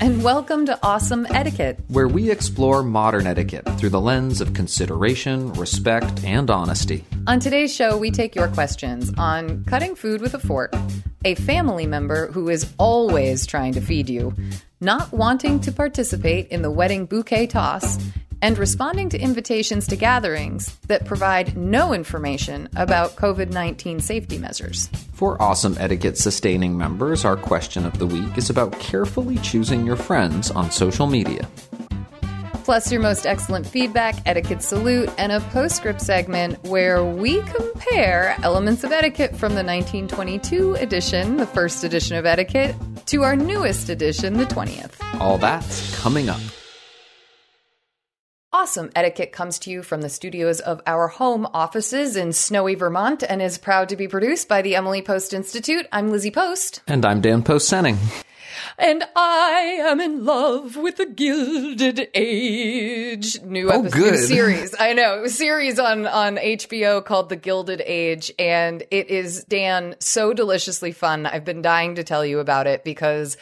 and welcome to Awesome Etiquette. where we explore modern etiquette through the lens of consideration, respect, and honesty. On today's show, we take your questions on cutting food with a fork, a family member who is always trying to feed you, not wanting to participate in the wedding bouquet toss, and responding to invitations to gatherings that provide no information about COVID 19 safety measures. For awesome etiquette sustaining members, our question of the week is about carefully choosing your friends on social media. Plus, your most excellent feedback, etiquette salute, and a postscript segment where we compare elements of etiquette from the 1922 edition, the first edition of etiquette, to our newest edition, the 20th. All that's coming up. Awesome Etiquette comes to you from the studios of our home offices in snowy Vermont and is proud to be produced by the Emily Post Institute. I'm Lizzie Post. And I'm Dan Post Senning. And I am in love with the Gilded Age. New Oh, episode, good. series. I know. It A series on, on HBO called The Gilded Age. And it is, Dan, so deliciously fun. I've been dying to tell you about it because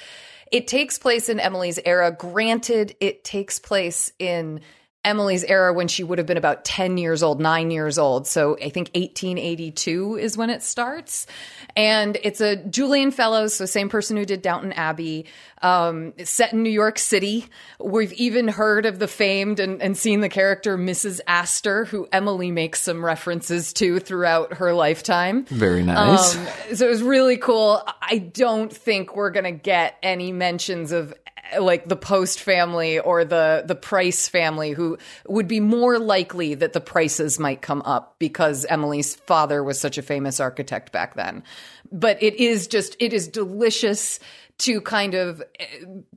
it takes place in Emily's era. Granted, it takes place in Emily's era when she would have been about 10 years old, nine years old. So I think 1882 is when it starts. And it's a Julian Fellowes, so same person who did Downton Abbey. Um, set in New York City. We've even heard of the famed and, and seen the character Mrs. Astor, who Emily makes some references to throughout her lifetime. Very nice. Um, so it was really cool. I don't think we're going to get any mentions of like the Post family or the the Price family who would be more likely that the prices might come up because Emily's father was such a famous architect back then. But it is just it is delicious to kind of eh,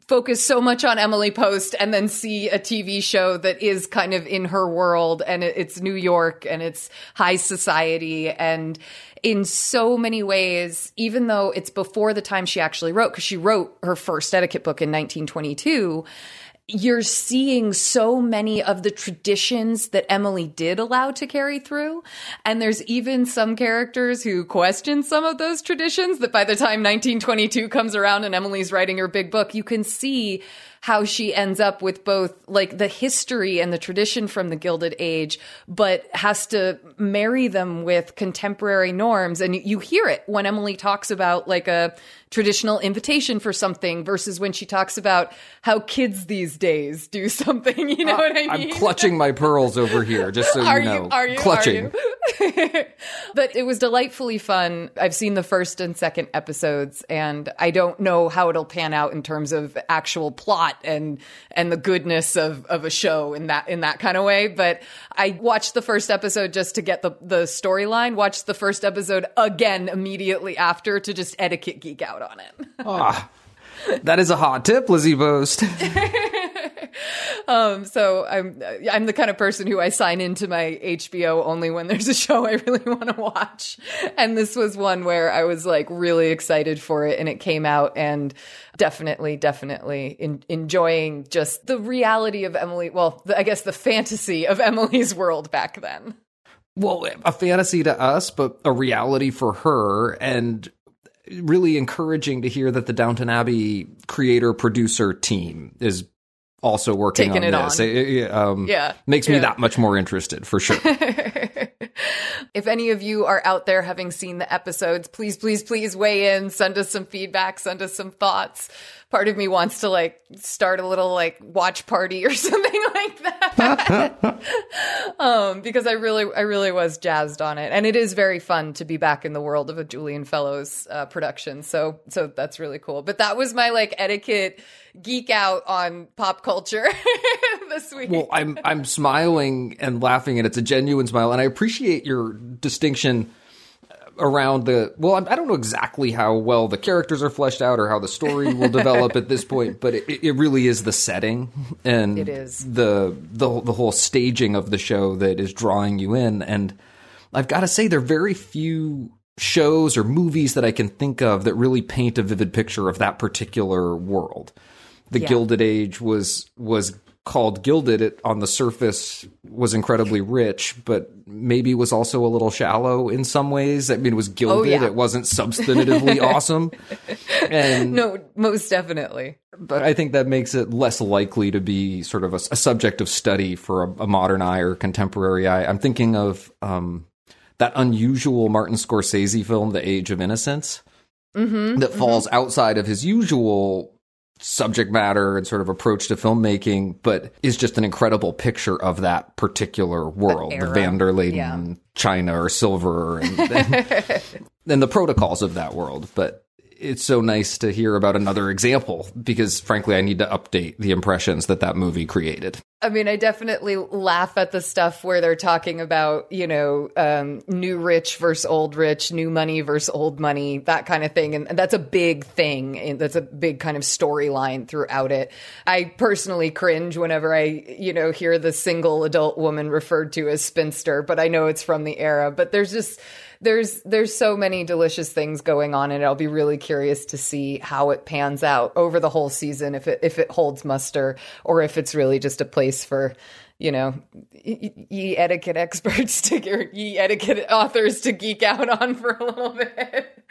focus so much on Emily Post and then see a TV show that is kind of in her world and it's New York and it's high society and in so many ways, even though it's before the time she actually wrote, because she wrote her first etiquette book in 1922, you're seeing so many of the traditions that Emily did allow to carry through. And there's even some characters who question some of those traditions that by the time 1922 comes around and Emily's writing her big book, you can see how she ends up with both like the history and the tradition from the Gilded Age, but has to marry them with contemporary norms. And you hear it when Emily talks about like a traditional invitation for something versus when she talks about how kids these days do something. You know uh, what I mean? I'm clutching my pearls over here, just so Are you know. you? Are you? Clutching. Are you? but it was delightfully fun. I've seen the first and second episodes, and I don't know how it'll pan out in terms of actual plot and and the goodness of of a show in that in that kind of way. But I watched the first episode just to get the the storyline. Watched the first episode again immediately after to just etiquette geek out on it. Ah, that is a hot tip, Lizzie Post. Um, so I'm I'm the kind of person who I sign into my HBO only when there's a show I really want to watch. And this was one where I was like really excited for it, and it came out, and definitely, definitely in, enjoying just the reality of Emily. Well, the, I guess the fantasy of Emily's world back then. well, a fantasy to us, but a reality for her, and really encouraging to hear that the Downton Abbey creator producer team is also working Taking on it this. on. It, um, Yeah, makes me yeah. that much more interested for sure. if any of you are out there having seen the episodes, please, please, please weigh in, send us some feedback, send us some thoughts. Part of me wants to like start a little like watch party or something like that. um, because I really, I really was jazzed on it, and it is very fun to be back in the world of a Julian Fellowes uh, production. So, so that's really cool. But that was my like etiquette geek out on pop culture this week. Well, I'm I'm smiling and laughing, and it's a genuine smile, and I appreciate your distinction around the well i don't know exactly how well the characters are fleshed out or how the story will develop at this point but it, it really is the setting and It is. the, the the whole staging of the show that is drawing you in and i've got to say there are very few shows or movies that i can think of that really paint a vivid picture of that particular world the Yeah. gilded age was was called gilded it on the surface was incredibly rich but maybe was also a little shallow in some ways i mean it was gilded yeah. it wasn't substantively awesome and no, most definitely. but i think that makes it less likely to be sort of a, a subject of study for a, a modern eye or contemporary eye i'm thinking of um, that unusual martin scorsese film the age of innocence that falls outside of his usual subject matter and sort of approach to filmmaking, but is just an incredible picture of that particular world, the, era. Van der Luyden, Yeah. China or silver, and, and, and the protocols of that world. But it's so nice to hear about another example because, frankly, I need to update the impressions that that movie created. I mean, I definitely laugh at the stuff where they're talking about, you know, um, new rich versus old rich, new money versus old money, that kind of thing. And, and that's a big thing. And that's a big kind of storyline throughout it. I personally cringe whenever I, you know, hear the single adult woman referred to as spinster, but I know it's from the era. But there's just, there's there's so many delicious things going on and I'll be really curious to see how it pans out over the whole season if it if it holds muster or if it's really just a place for you know ye etiquette experts to or ye etiquette authors to geek out on for a little bit.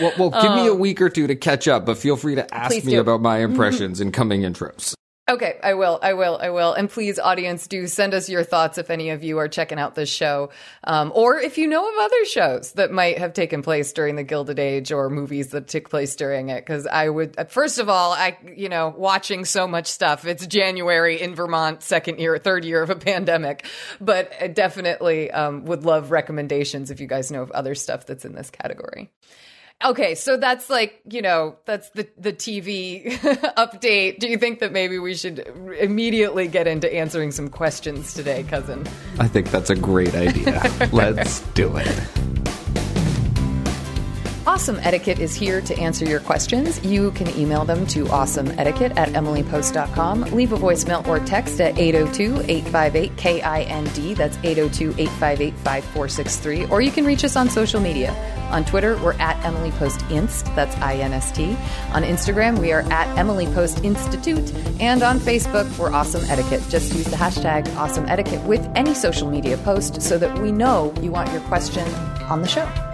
Well, well give me a week or two to catch up, but feel free to ask Um, me do. about my impressions in coming intros. Okay, I will, I will, I will. And please, audience, do send us your thoughts if any of you are checking out this show, um, or if you know of other shows that might have taken place during the Gilded Age or movies that took place during it. Because I would, first of all, I, you know, watching so much stuff. It's January in Vermont, second year, third year of a pandemic, but I definitely um, would love recommendations if you guys know of other stuff that's in this category. Okay, so that's like, you know, that's the the TV update. Do you think that maybe we should immediately get into answering some questions today, cousin? I think that's a great idea. Let's do it. Awesome Etiquette is here to answer your questions. You can email them to awesomeetiquette at emilypost.com. Leave a voicemail or text at 802 858 KIND. That's 802 858 5463. Or you can reach us on social media. On Twitter, we're at Emily Post Inst. That's I N S T. On Instagram, we are at Emily Post Institute. And on Facebook, we're Awesome Etiquette. Just use the hashtag Awesome Etiquette with any social media post so that we know you want your question on the show.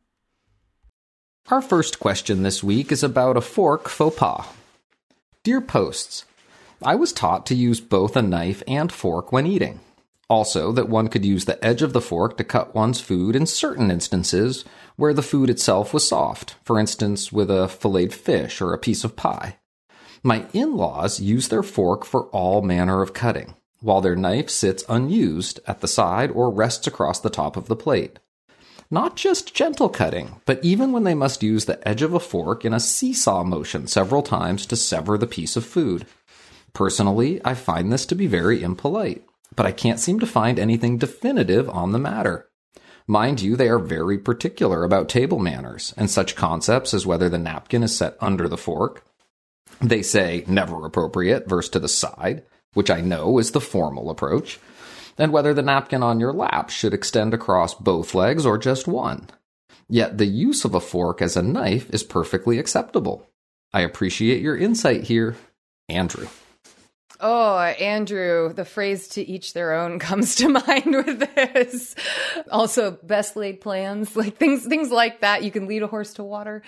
Our first question this week is about a fork faux pas. Dear Posts, I was taught to use both a knife and fork when eating. Also, that one could use the edge of the fork to cut one's food in certain instances where the food itself was soft, for instance, with a filleted fish or a piece of pie. My in laws use their fork for all manner of cutting, while their knife sits unused at the side or rests across the top of the plate. Not just gentle cutting, but even when they must use the edge of a fork in a seesaw motion several times to sever the piece of food. Personally, I find this to be very impolite, but I can't seem to find anything definitive on the matter. Mind you, they are very particular about table manners and such concepts as whether the napkin is set under the fork. They say never appropriate verse to the side, which I know is the formal approach and whether the napkin on your lap should extend across both legs or just one. Yet the use of a fork as a knife is perfectly acceptable. I appreciate your insight here, Andrew. Oh, Andrew, the phrase to each their own comes to mind with this. Also, best laid plans, like things, things like that. You can lead a horse to water.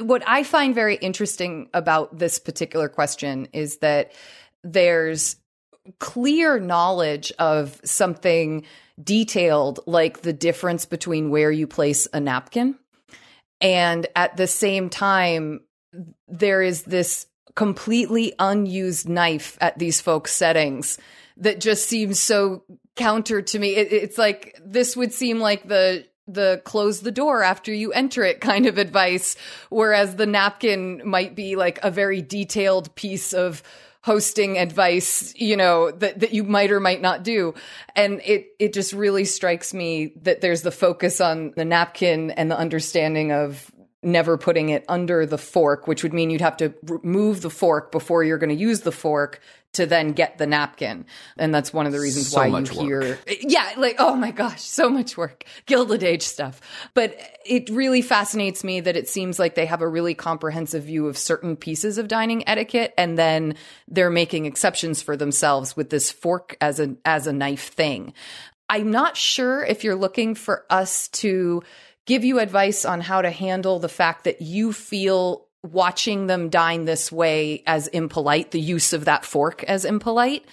What I find very interesting about this particular question is that there's clear knowledge of something detailed, like the difference between where you place a napkin. And at the same time, there is this completely unused knife at these folks' settings that just seems so counter to me. It, it's like this would seem like the the close the door after you enter it kind of advice, whereas the napkin might be like a very detailed piece of hosting advice, you know, that, that you might or might not do. And it, it just really strikes me that there's the focus on the napkin and the understanding of never putting it under the fork, which would mean you'd have to remove the fork before you're going to use the fork to then get the napkin. And that's one of the reasons So why much you work. hear, yeah, like, oh my gosh, so much work, Gilded Age stuff. But it really fascinates me that it seems like they have a really comprehensive view of certain pieces of dining etiquette. And then they're making exceptions for themselves with this fork as a, as a knife thing. I'm not sure if you're looking for us to give you advice on how to handle the fact that you feel watching them dine this way as impolite, the use of that fork as impolite,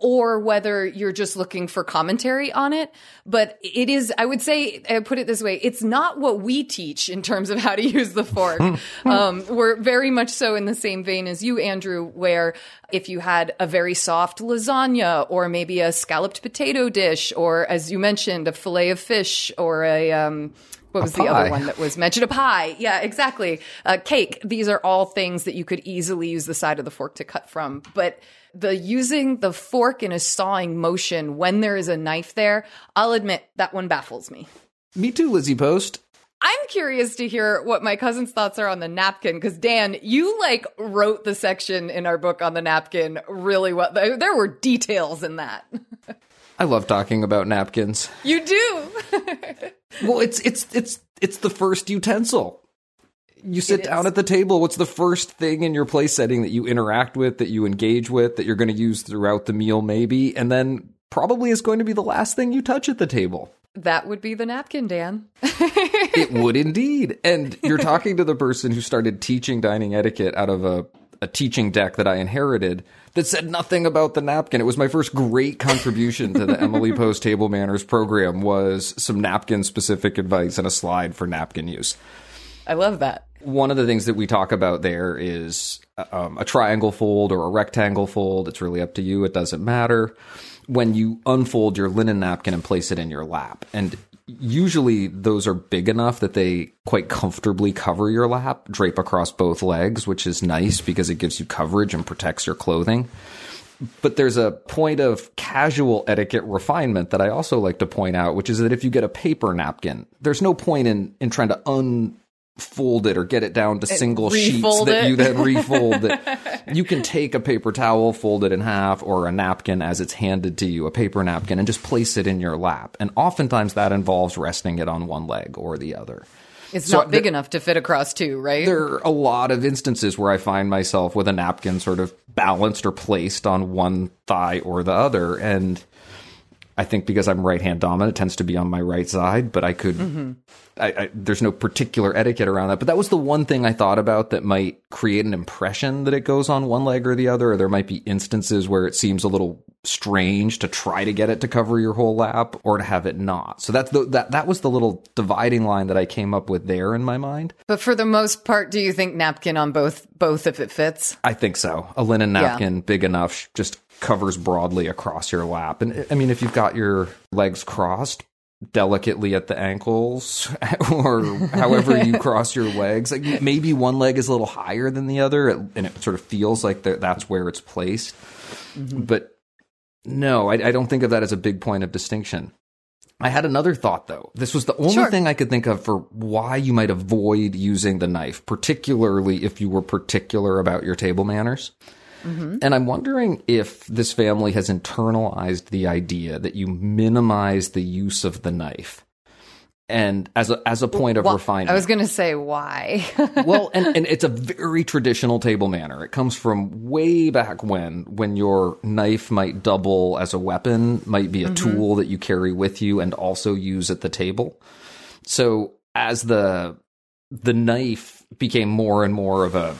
or whether you're just looking for commentary on it. But it is, I would say, I put it this way, it's not what we teach in terms of how to use the fork. um, we're very much so in the same vein as you, Andrew, where if you had a very soft lasagna or maybe a scalloped potato dish, or as you mentioned, a fillet of fish or a, um, what was the other one that was mentioned? A pie. Yeah, exactly. A cake. These are all things that you could easily use the side of the fork to cut from. But the using the fork in a sawing motion when there is a knife there, I'll admit that one baffles me. Me too, Lizzie Post. I'm curious to hear what my cousin's thoughts are on the napkin because Dan, you like wrote the section in our book on the napkin really well. There there were details in that. I love talking about napkins. You do. Well, it's it's it's it's the first utensil. You sit down at the table. What's the first thing in your place setting that you interact with, that you engage with, that you're going to use throughout the meal, maybe, and then probably is going to be the last thing you touch at the table. that would be the napkin, Dan. It would indeed. And you're talking to the person who started teaching dining etiquette out of a, a teaching deck that I inherited that said nothing about the napkin. It was my first great contribution to the Emily Post Table Manners program was some napkin specific advice and a slide for napkin use. I love that. One of the things that we talk about there is um, a triangle fold or a rectangle fold. It's really up to you. It doesn't matter. When you unfold your linen napkin and place it in your lap, and usually those are big enough that they quite comfortably cover your lap, drape across both legs, which is nice because it gives you coverage and protects your clothing. But there's a point of casual etiquette refinement that I also like to point out, which is that if you get a paper napkin, there's no point in, in trying to unfold it or get it down to single sheets that it. you then refold it. You can take a paper towel, fold it in half, or a napkin as it's handed to you, a paper napkin, and just place it in your lap. And oftentimes that involves resting it on one leg or the other. It's So not big the- enough to fit across two, right? There are a lot of instances where I find myself with a napkin sort of balanced or placed on one thigh or the other. And I think because I'm right hand dominant, it tends to be on my right side, but I could, mm-hmm. I, I, there's no particular etiquette around that. But that was the one thing I thought about that might create an impression that it goes on one leg or the other. Or there might be instances where it seems a little strange to try to get it to cover your whole lap or to have it not. So that's the, that, that was the little dividing line that I came up with there in my mind. but for the most part, do you think napkin on both both if it fits? I think so. A linen Yeah. napkin, big enough, just covers broadly across your lap. And I mean, if you've got your legs crossed delicately at the ankles, or however you cross your legs, like maybe one leg is a little higher than the other, and it sort of feels like that- that's where it's placed. Mm-hmm. But no, I, I don't think of that as a big point of distinction. I had another thought though. This was the only Sure. thing I could think of for why you might avoid using the knife, particularly if you were particular about your table manners. Mm-hmm. And I'm wondering if this family has internalized the idea that you minimize the use of the knife. And as a as a point of Why- refinement I was going to say why. well, and, and it's a very traditional table manner. It comes from way back when, when your knife might double as a weapon, might be a mm-hmm. tool that you carry with you and also use at the table. So as the the knife became more and more of a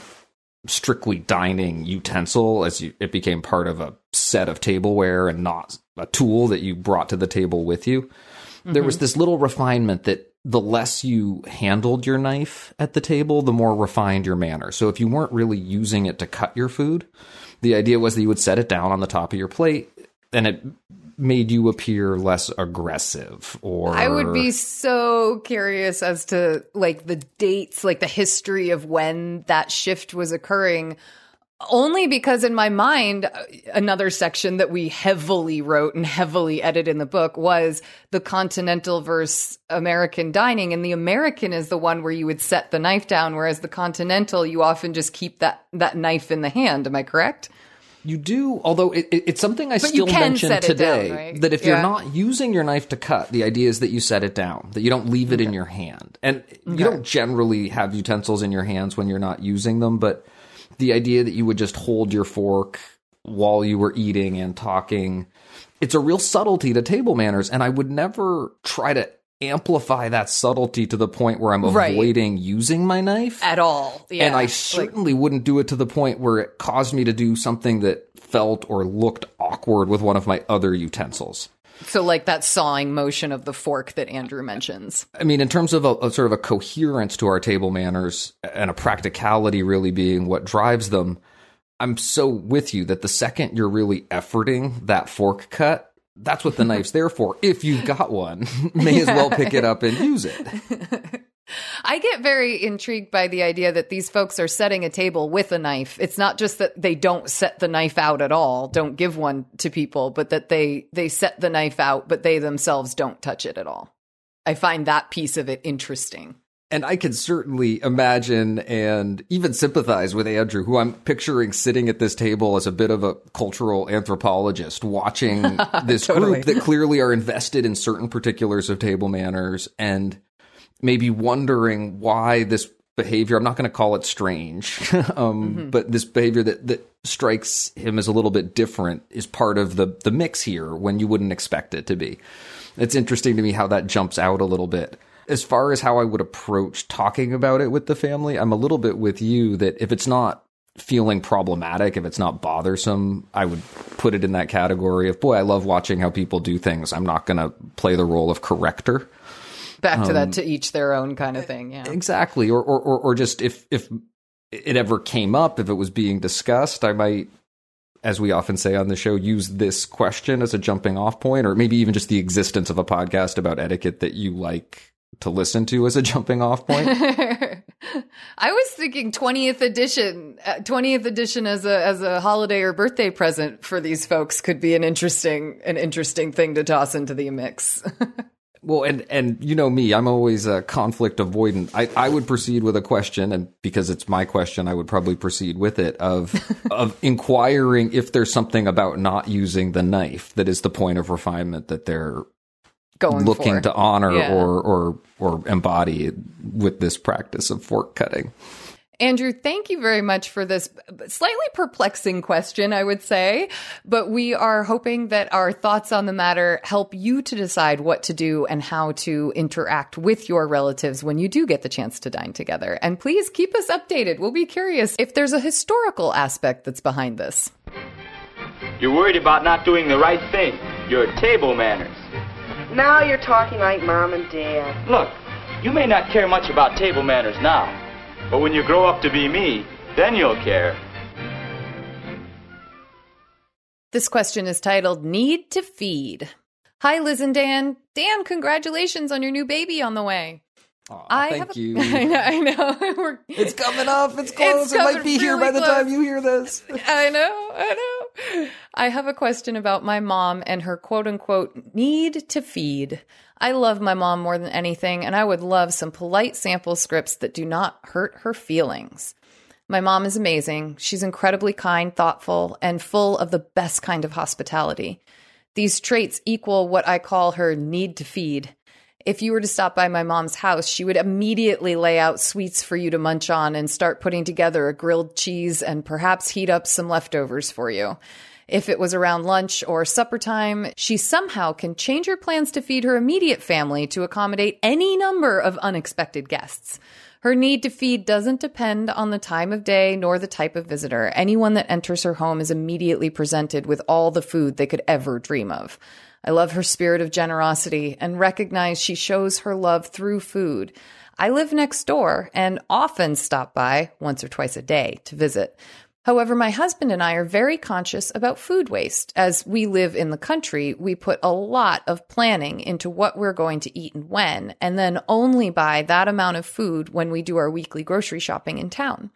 strictly dining utensil, as you, it became part of a set of tableware and not a tool that you brought to the table with you there was mm-hmm. this little refinement that the less you handled your knife at the table, the more refined your manner. So if you weren't really using it to cut your food, the idea was that you would set it down on the top of your plate and it made you appear less aggressive or I would be so curious as to like the dates, like the history of when that shift was occurring. Only because in my mind, another section that we heavily wrote and heavily edited in the book was the continental versus American dining. And the American is the one where you would set the knife down, whereas the continental, you often just keep that, that knife in the hand. Am I correct? You do, although it, it- it's something I But still mention set down, today. right? That if Yeah. you're not using your knife to cut, the idea is that you set it down, that you don't leave it in your hand. And you don't generally have utensils in your hands when you're not using them, but the idea that you would just hold your fork while you were eating and talking, it's a real subtlety to table manners. And I would never try to amplify that subtlety to the point where I'm Right. avoiding using my knife At all. Yeah. and I Like- certainly wouldn't do it to the point where it caused me to do something that felt or looked awkward with one of my other utensils. so like that sawing motion of the fork that Andrew mentions. I mean, in terms of a, a sort of a coherence to our table manners and a practicality really being what drives them, I'm so with you that the second you're really efforting that fork cut, that's what the knife's there for. If you've got one, may as well pick it up and use it. I get very intrigued by the idea that these folks are setting a table with a knife. It's not just that they don't set the knife out at all, don't give one to people, but that they they set the knife out, but they themselves don't touch it at all. I find that piece of it interesting. And I can certainly imagine and even sympathize with Andrew, who I'm picturing sitting at this table as a bit of a cultural anthropologist, watching this group that clearly are invested in certain particulars of table manners and maybe wondering why this behavior, I'm not going to call it strange, um, but this behavior that, that strikes him as a little bit different is part of the, the mix here when you wouldn't expect it to be. It's interesting to me how that jumps out a little bit as far as how I would approach talking about it with the family, I'm a little bit with you that if it's not feeling problematic, if it's not bothersome, I would put it in that category of, boy, I love watching how people do things. I'm not going to play the role of corrector. Back to that um, to each their own kind of thing. Yeah. Exactly. Or, or, or, or just if, if it ever came up, if it was being discussed, I might, as we often say on the show, use this question as a jumping off point, or maybe even just the existence of a podcast about etiquette that you like to listen to as a jumping off point. I was thinking 20th edition, uh, 20th edition as a as a holiday or birthday present for these folks could be an interesting an interesting thing to toss into the mix. Well, and and you know me, I'm always a conflict avoidant. I, I would proceed with a question, and because it's my question, I would probably proceed with it of of inquiring if there's something about not using the knife that is the point of refinement that they're Going looking for. to honor Yeah. or or or embody with this practice of fork cutting. Andrew, thank you very much for this slightly perplexing question, I would say. But we are hoping that our thoughts on the matter help you to decide what to do and how to interact with your relatives when you do get the chance to dine together. And please keep us updated. We'll be curious if there's a historical aspect that's behind this. You're worried about not doing the right thing. Your table manners. Now you're talking like mom and dad. Look, you may not care much about table manners now, but when you grow up to be me, then you'll care. This question is titled Need to Feed. Hi, Liz and Dan. Dan, congratulations on your new baby on the way. Aw, I thank have a- you. I know. I know. We're- It's coming up. It's close. it might be here by really the time you hear this. I know, I know. I have a question about my mom and her quote unquote need to feed. I love my mom more than anything, and I would love some polite sample scripts that do not hurt her feelings. My mom is amazing. She's incredibly kind, thoughtful, and full of the best kind of hospitality. These traits equal what I call her need to feed. If you were to stop by my mom's house, she would immediately lay out sweets for you to munch on and start putting together a grilled cheese and perhaps heat up some leftovers for you. If it was around lunch or supper time, she somehow can change her plans to feed her immediate family to accommodate any number of unexpected guests. Her need to feed doesn't depend on the time of day nor the type of visitor. Anyone that enters her home is immediately presented with all the food they could ever dream of. I love her spirit of generosity and recognize she shows her love through food. I live next door and often stop by once or twice a day to visit. However, my husband and I are very conscious about food waste. As we live in the country, we put a lot of planning into what we're going to eat and when, and then only buy that amount of food when we do our weekly grocery shopping in town.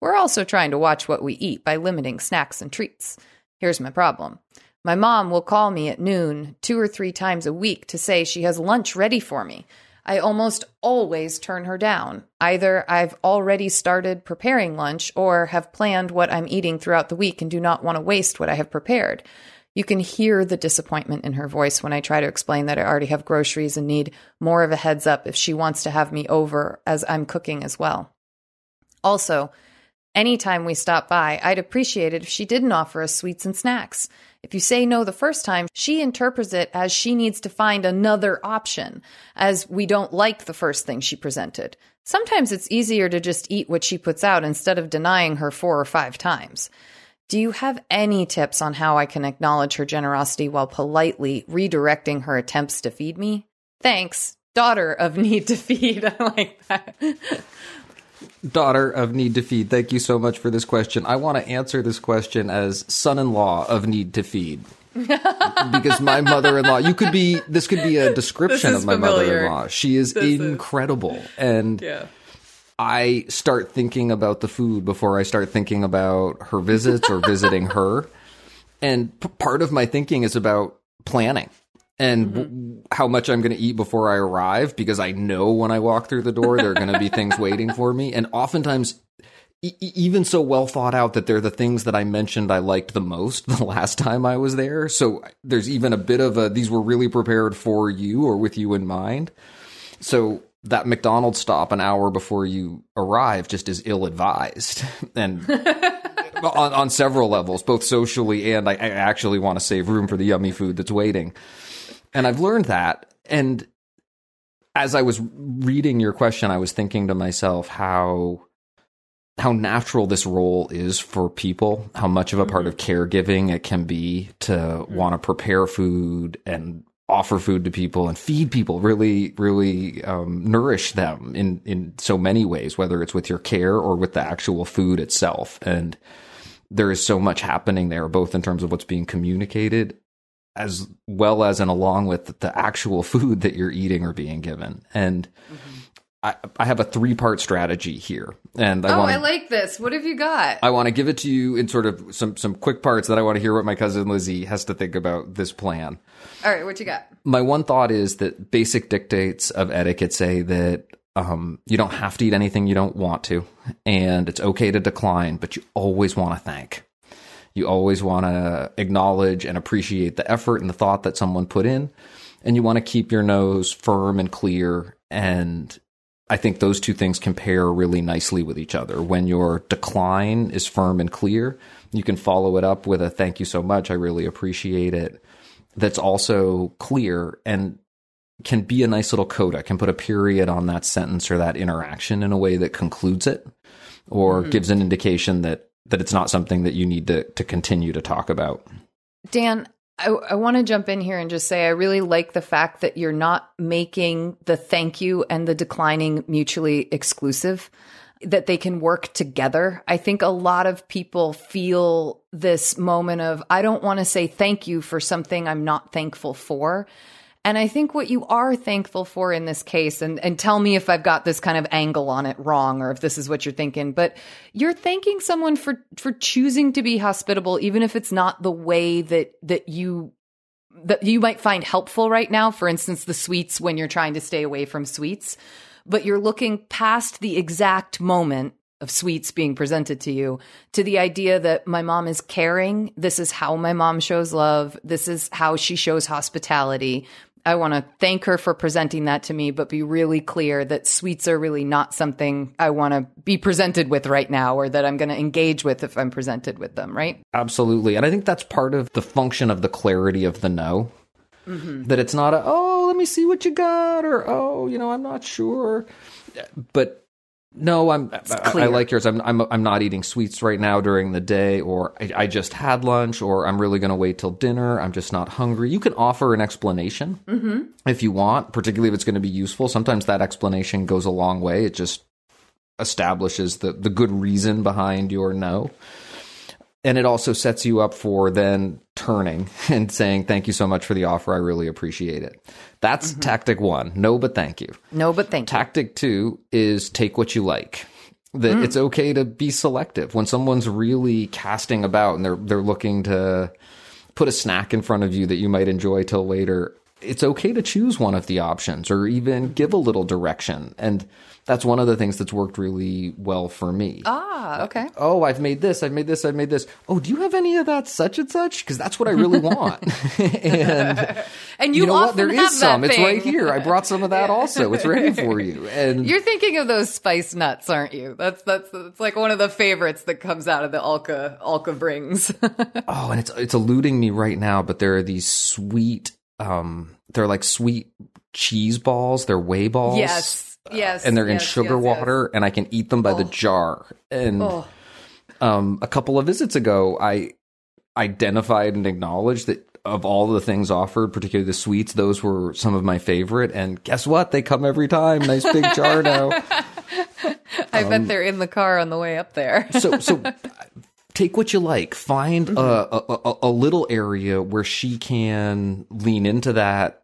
We're also trying to watch what we eat by limiting snacks and treats. Here's my problem. My mom will call me at noon two or three times a week to say she has lunch ready for me. I almost always turn her down. Either I've already started preparing lunch or have planned what I'm eating throughout the week and do not want to waste what I have prepared. You can hear the disappointment in her voice when I try to explain that I already have groceries and need more of a heads up if she wants to have me over as I'm cooking as well. Also, anytime we stop by, I'd appreciate it if she didn't offer us sweets and snacks. If you say no the first time, she interprets it as she needs to find another option, as we don't like the first thing she presented. Sometimes it's easier to just eat what she puts out instead of denying her four or five times. Do you have any tips on how I can acknowledge her generosity while politely redirecting her attempts to feed me? Thanks, daughter of Need to Feed. I like that. Daughter of Need to Feed, thank you so much for this question. I want to answer this question as son in law of Need to Feed. because my mother in law, you could be, this could be a description of my familiar. mother in law. She is This is- incredible. And Yeah. I start thinking about the food before I start thinking about her visits or visiting her. And p- part of my thinking is about planning and mm-hmm. w- how much I'm going to eat before I arrive because I know when I walk through the door there are going to be things waiting for me. And oftentimes, e- even so well thought out that they're the things that I mentioned I liked the most the last time I was there. So there's even a bit of a these were really prepared for you or with you in mind. So that McDonald's stop an hour before you arrive just is ill advised and on, on several levels, both socially and I, I actually want to save room for the yummy food that's waiting. And I've learned that. And as I was reading your question, I was thinking to myself how how natural this role is for people, how much of a part of caregiving it can be to want to prepare food and offer food to people and feed people, really, really um, nourish them in in so many ways, whether it's with your care or with the actual food itself. And there is so much happening there, both in terms of what's being communicated, as well as and along with the actual food that you're eating or being given. And I, I have a three part strategy here, and I oh, want I like this. What have you got? I want to give it to you in sort of some some quick parts that I want to hear what my cousin Lizzie has to think about this plan. All right, what you got? My one thought is that basic dictates of etiquette say that um, you don't have to eat anything you don't want to, and it's okay to decline, but you always want to thank. You always want to acknowledge and appreciate the effort and the thought that someone put in, and you want to keep your nose firm and clear and I think those two things compare really nicely with each other. When your decline is firm and clear, you can follow it up with a thank you so much. I really appreciate it. That's also clear and can be a nice little coda, can put a period on that sentence or that interaction in a way that concludes it or mm-hmm. gives an indication that, that it's not something that you need to, to continue to talk about. Dan, I, I want to jump in here and just say I really like the fact that you're not making the thank you and the declining mutually exclusive, that they can work together. I think a lot of people feel this moment of, I don't want to say thank you for something I'm not thankful for. And I think what you are thankful for in this case, and, and tell me if I've got this kind of angle on it wrong or if this is what you're thinking, but you're thanking someone for, for choosing to be hospitable, even if it's not the way that, that you, that you might find helpful right now. For instance, the sweets when you're trying to stay away from sweets, but you're looking past the exact moment of sweets being presented to you to the idea that my mom is caring. This is how my mom shows love. This is how she shows hospitality. I want to thank her for presenting that to me, but be really clear that sweets are really not something I want to be presented with right now or that I'm going to engage with if I'm presented with them, right? Absolutely. And I think that's part of the function of the clarity of the no. Mm-hmm. That it's not a, oh, let me see what you got, or oh, you know, I'm not sure. But no, I'm. I, I, like yours. I'm. I'm. I'm not eating sweets right now during the day, or I, I just had lunch, or I'm really going to wait till dinner. I'm just not hungry. You can offer an explanation mm-hmm. if you want, particularly if it's going to be useful. Sometimes that explanation goes a long way. It just establishes the the good reason behind your no and it also sets you up for then turning and saying thank you so much for the offer. I really appreciate it. That's mm-hmm. tactic one. No but thank you. No but thank you. Tactic two is take what you like. That mm. it's okay to be selective. When someone's really casting about and they're they're looking to put a snack in front of you that you might enjoy till later it's okay to choose one of the options or even give a little direction. And that's one of the things that's worked really well for me. Ah, okay. Oh, I've made this, I've made this, I've made this. Oh, do you have any of that such and such? Because that's what I really want. and, and you, you know what? There is some. Thing. It's right here. I brought some of that also. It's ready for you. And you're thinking of those spice nuts, aren't you? That's that's it's like one of the favorites that comes out of the Alka Alka brings. oh, and it's it's eluding me right now, but there are these sweet um they're like sweet cheese balls. They're whey balls. Yes Yes. And they're yes, in sugar yes, water and I can eat them by oh. the jar. And oh. um, a couple of visits ago, I identified and acknowledged that of all the things offered, particularly the sweets, those were some of my favorite. And guess what? They come every time. Nice big jar now. I um, bet they're in the car on the way up there. so, so take what you like. Find mm-hmm. a, a, a little area where she can lean into that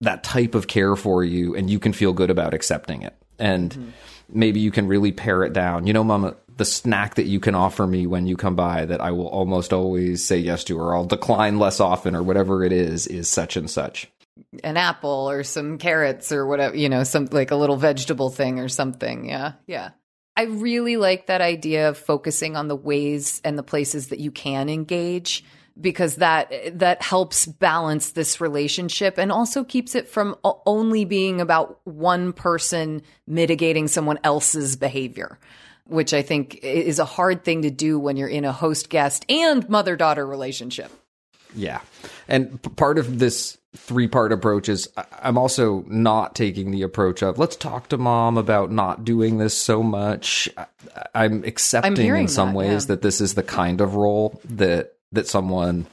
that type of care for you and you can feel good about accepting it. And mm-hmm. maybe you can really pare it down. You know, mama, the snack that you can offer me when you come by that I will almost always say yes to or I'll decline less often or whatever it is is such and such. An apple or some carrots or whatever, you know, some like a little vegetable thing or something. Yeah. Yeah. I really like that idea of focusing on the ways and the places that you can engage because that that helps balance this relationship and also keeps it from only being about one person mitigating someone else's behavior which i think is a hard thing to do when you're in a host guest and mother daughter relationship. Yeah. And part of this three part approach is i'm also not taking the approach of let's talk to mom about not doing this so much. I'm accepting I'm in some that, ways yeah. that this is the kind of role that that someone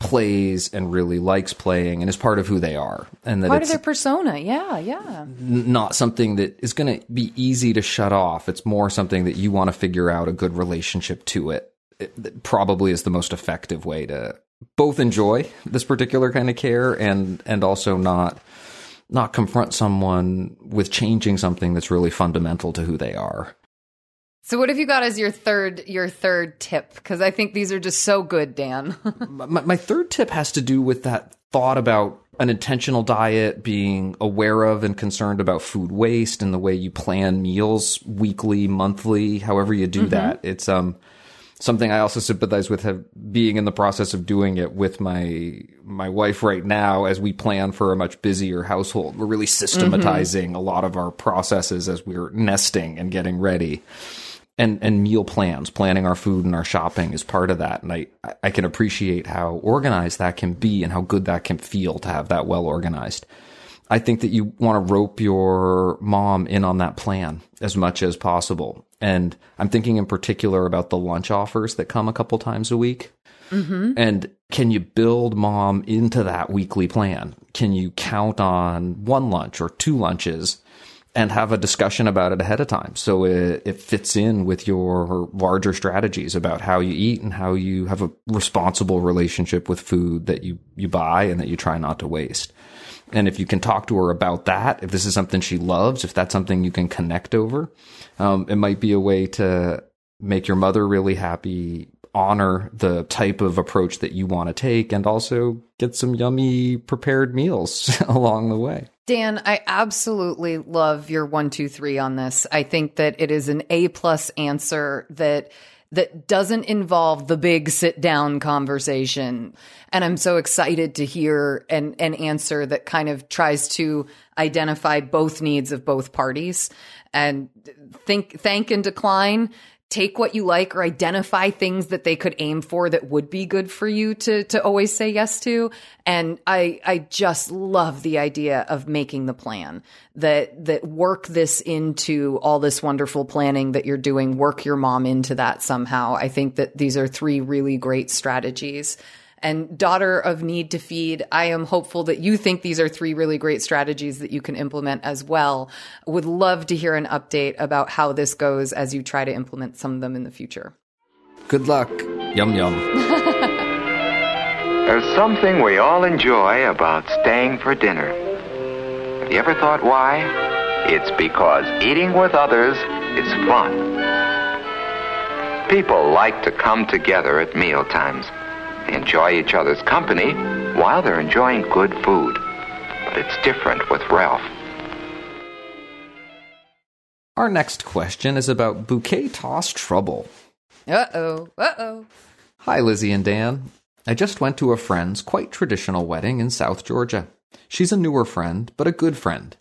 plays and really likes playing and is part of who they are and that Part of their persona. Yeah, yeah. not something that is going to be easy to shut off it's more something that you want to figure out a good relationship to it. it that probably is the most effective way to both enjoy this particular kind of care and and also not not confront someone with changing something that's really fundamental to who they are So what have you got as your third your third tip? Because I think these are just so good, Dan. my, my third tip has to do with that thought about an intentional diet, being aware of and concerned about food waste and the way you plan meals weekly, monthly, however you do that. It's um something I also sympathize with have, being in the process of doing it with my my wife right now as we plan for a much busier household. We're really systematizing a lot of our processes as we're nesting and getting ready and and meal plans, planning our food and our shopping is part of that. And I I can appreciate how organized that can be and how good that can feel to have that well organized. I think that you want to rope your mom in on that plan as much as possible. And I'm thinking in particular about the lunch offers that come a couple times a week. Mm-hmm. And can you build mom into that weekly plan? Can you count on one lunch or two lunches and have a discussion about it ahead of time so it, it fits in with your larger strategies about how you eat and how you have a responsible relationship with food that you, you buy and that you try not to waste. And if you can talk to her about that, if this is something she loves, if that's something you can connect over, um, it might be a way to make your mother really happy, honor the type of approach that you want to take, and also get some yummy prepared meals along the way. Dan, I absolutely love your one, two, three on this. I think that it is an A plus answer that that doesn't involve the big sit down conversation. And I'm so excited to hear an, an answer that kind of tries to identify both needs of both parties and think, thank and decline take what you like or identify things that they could aim for that would be good for you to to always say yes to. And i i just love the idea of making the plan that that work this into all this wonderful planning that you're doing work your mom into that somehow. I think that these are three really great strategies and daughter of need to feed, I am hopeful that you think these are three really great strategies that you can implement as well. Would love to hear an update about how this goes as you try to implement some of them in the future. Good luck. Yum yum. There's something we all enjoy about staying for dinner. Have you ever thought why? It's because eating with others is fun. People like to come together at meal times. They enjoy each other's company while they're enjoying good food. But it's different with Ralph. Our next question is about bouquet toss trouble. Uh oh. Uh oh. Hi, Lizzie and Dan. I just went to a friend's quite traditional wedding in South Georgia. She's a newer friend, but a good friend.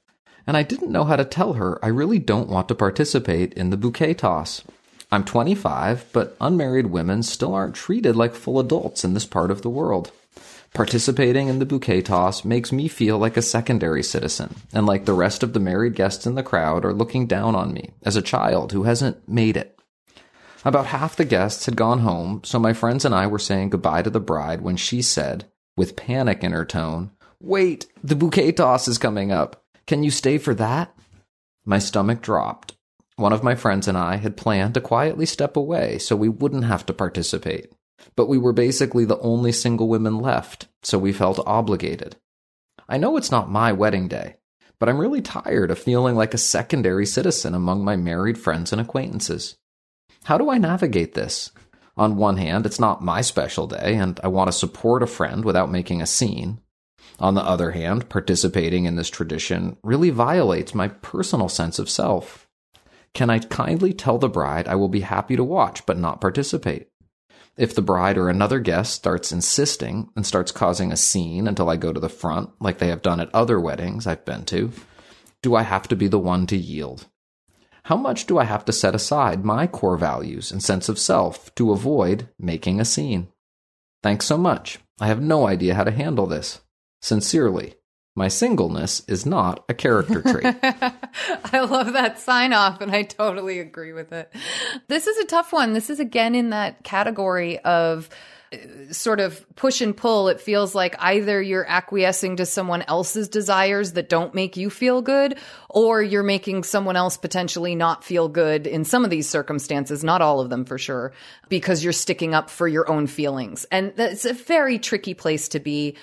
And I didn't know how to tell her I really don't want to participate in the bouquet toss. I'm 25, but unmarried women still aren't treated like full adults in this part of the world. Participating in the bouquet toss makes me feel like a secondary citizen, and like the rest of the married guests in the crowd are looking down on me as a child who hasn't made it. About half the guests had gone home, so my friends and I were saying goodbye to the bride when she said, with panic in her tone, Wait, the bouquet toss is coming up. Can you stay for that? My stomach dropped. One of my friends and I had planned to quietly step away so we wouldn't have to participate. But we were basically the only single women left, so we felt obligated. I know it's not my wedding day, but I'm really tired of feeling like a secondary citizen among my married friends and acquaintances. How do I navigate this? On one hand, it's not my special day, and I want to support a friend without making a scene. On the other hand, participating in this tradition really violates my personal sense of self. Can I kindly tell the bride I will be happy to watch but not participate? If the bride or another guest starts insisting and starts causing a scene until I go to the front, like they have done at other weddings I've been to, do I have to be the one to yield? How much do I have to set aside my core values and sense of self to avoid making a scene? Thanks so much. I have no idea how to handle this. Sincerely, my singleness is not a character trait. I love that sign off, and I totally agree with it. This is a tough one. This is again in that category of uh, sort of push and pull, it feels like either you're acquiescing to someone else's desires that don't make you feel good, or you're making someone else potentially not feel good in some of these circumstances, not all of them for sure, because you're sticking up for your own feelings. And that's a very tricky place to be.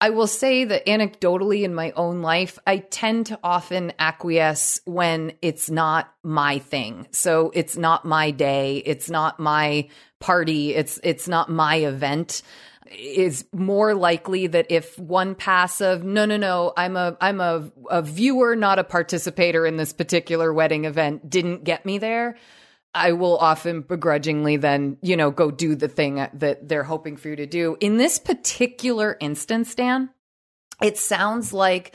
I will say that anecdotally in my own life, I tend to often acquiesce when it's not my thing. So it's not my day. It's not my party. It's, it's not my event is more likely that if one passive, no, no, no, I'm a, I'm a, a viewer, not a participator in this particular wedding event didn't get me there I will often begrudgingly then, you know, go do the thing that they're hoping for you to do. In this particular instance, Dan, it sounds like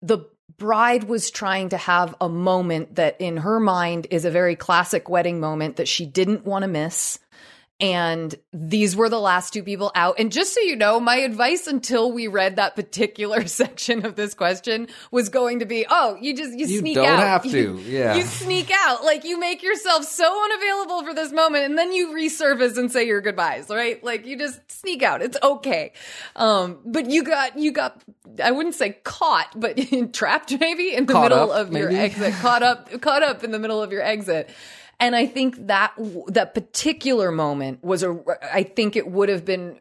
the bride was trying to have a moment that in her mind is a very classic wedding moment that she didn't want to miss and these were the last two people out. And just so you know, my advice until we read that particular section of this question was going to be, oh, you just you, sneak out. you sneak don't out. have to, You- yeah. You sneak out. Like you make yourself so unavailable for this moment and then you resurface and say your goodbyes, right? Like you just sneak out. It's okay. Um, but you got you got I wouldn't say caught, but trapped maybe in the Caught middle up, of your exit. Caught up caught up in the middle of your exit. And I think that that particular moment was a. I think it would have been.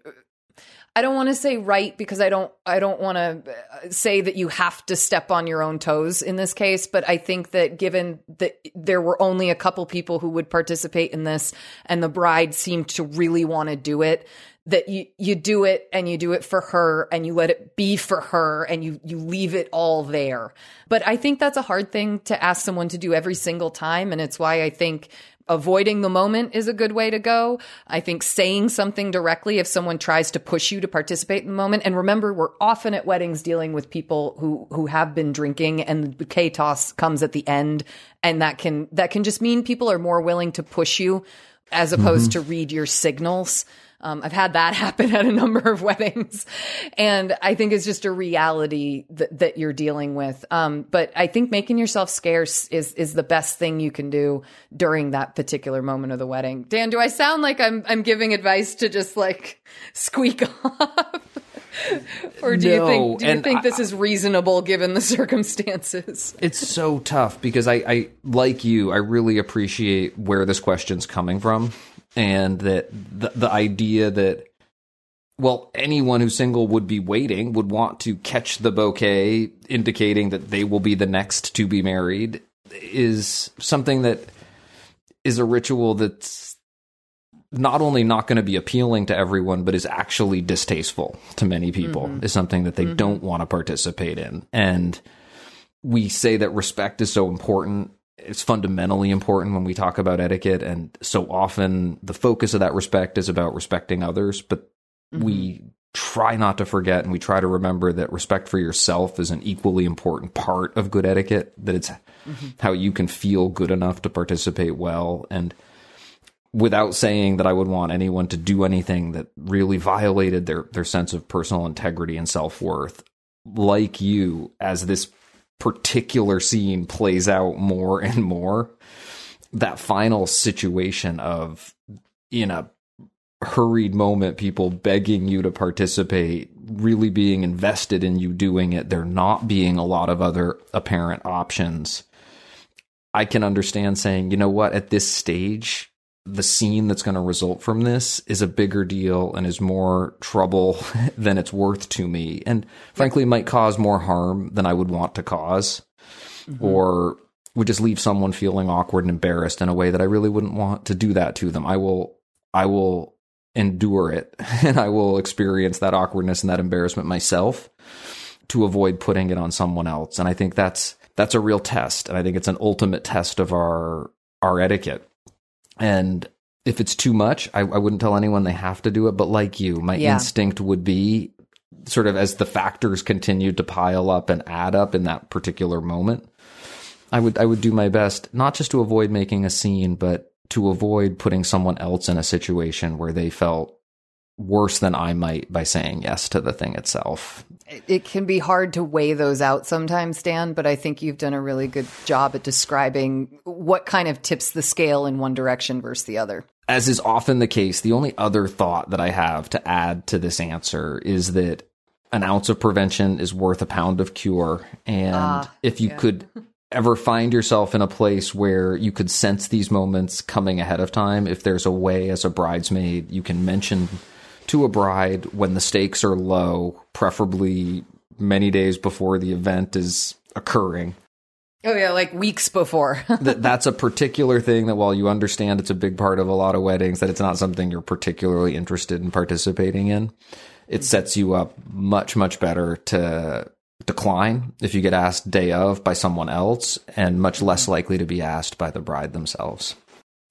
I don't want to say right because I don't. I don't want to uh, say that you have to step on your own toes in this case. But I think that given that there were only a couple people who would participate in this, and the bride seemed to really want to do it, that you you do it and you do it for her and you let it be for her and you you leave it all there. But I think that's a hard thing to ask someone to do every single time and it's why I think avoiding the moment is a good way to go. I think saying something directly if someone tries to push you to participate in the moment and remember we're often at weddings dealing with people who who have been drinking and the bouquet toss comes at the end and that can that can just mean people are more willing to push you as opposed mm-hmm. to read your signals. Um, I've had that happen at a number of weddings, and I think it's just a reality that, that you're dealing with. Um, but I think making yourself scarce is is the best thing you can do during that particular moment of the wedding. Dan, do I sound like I'm I'm giving advice to just like squeak off? or do you think do you think I- this is reasonable given the circumstances? It's so tough because I, I, like you, I really appreciate where this question's coming from, and that the, the idea that, well, anyone who's single would be waiting, would want to catch the bouquet, indicating that they will be the next to be married, is something that is a ritual that's not only not going to be appealing to everyone, but is actually distasteful to many people, mm-hmm. is something that they mm-hmm. don't want to participate in. And we say that respect is so important. It's fundamentally important when we talk about etiquette. And so often the focus of that respect is about respecting others, but mm-hmm. we try not to forget and we try to remember that respect for yourself is an equally important part of good etiquette, that it's mm-hmm. how you can feel good enough to participate well. And without saying that I would want anyone to do anything that really violated their their sense of personal integrity and self worth. Like you, as this particular scene plays out more and more, that final situation of in a hurried moment, people begging you to participate, really being invested in you doing it, there not being a lot of other apparent options. I can understand saying, you know what, at this stage, the scene that's going to result from this is a bigger deal and is more trouble than it's worth to me. And frankly, might cause more harm than I would want to cause mm-hmm. or would just leave someone feeling awkward and embarrassed in a way that I really wouldn't want to do that to them. I will, I will endure it and I will experience that awkwardness and that embarrassment myself to avoid putting it on someone else. And I think that's, that's a real test. And I think it's an ultimate test of our, our etiquette. And if it's too much, I, I wouldn't tell anyone they have to do it. But like you, my Yeah. instinct would be sort of as the factors continued to pile up and add up in that particular moment, I would I would do my best not just to avoid making a scene, but to avoid putting someone else in a situation where they felt worse than I might by saying yes to the thing itself. it can be hard to weigh those out sometimes, Dan, but I think you've done a really good job at describing what kind of tips the scale in one direction versus the other. As is often the case, the only other thought that I have to add to this answer is that an ounce of prevention is worth a pound of cure. And Ah, if you yeah. could ever find yourself in a place where you could sense these moments coming ahead of time, if there's a way as a bridesmaid you can mention to a bride when the stakes are low, preferably many days before the event is occurring. Oh yeah, like weeks before. that that's a particular thing that while you understand it's a big part of a lot of weddings that it's not something you're particularly interested in participating in it sets you up much much better to decline if you get asked day of by someone else and much less likely to be asked by the bride themselves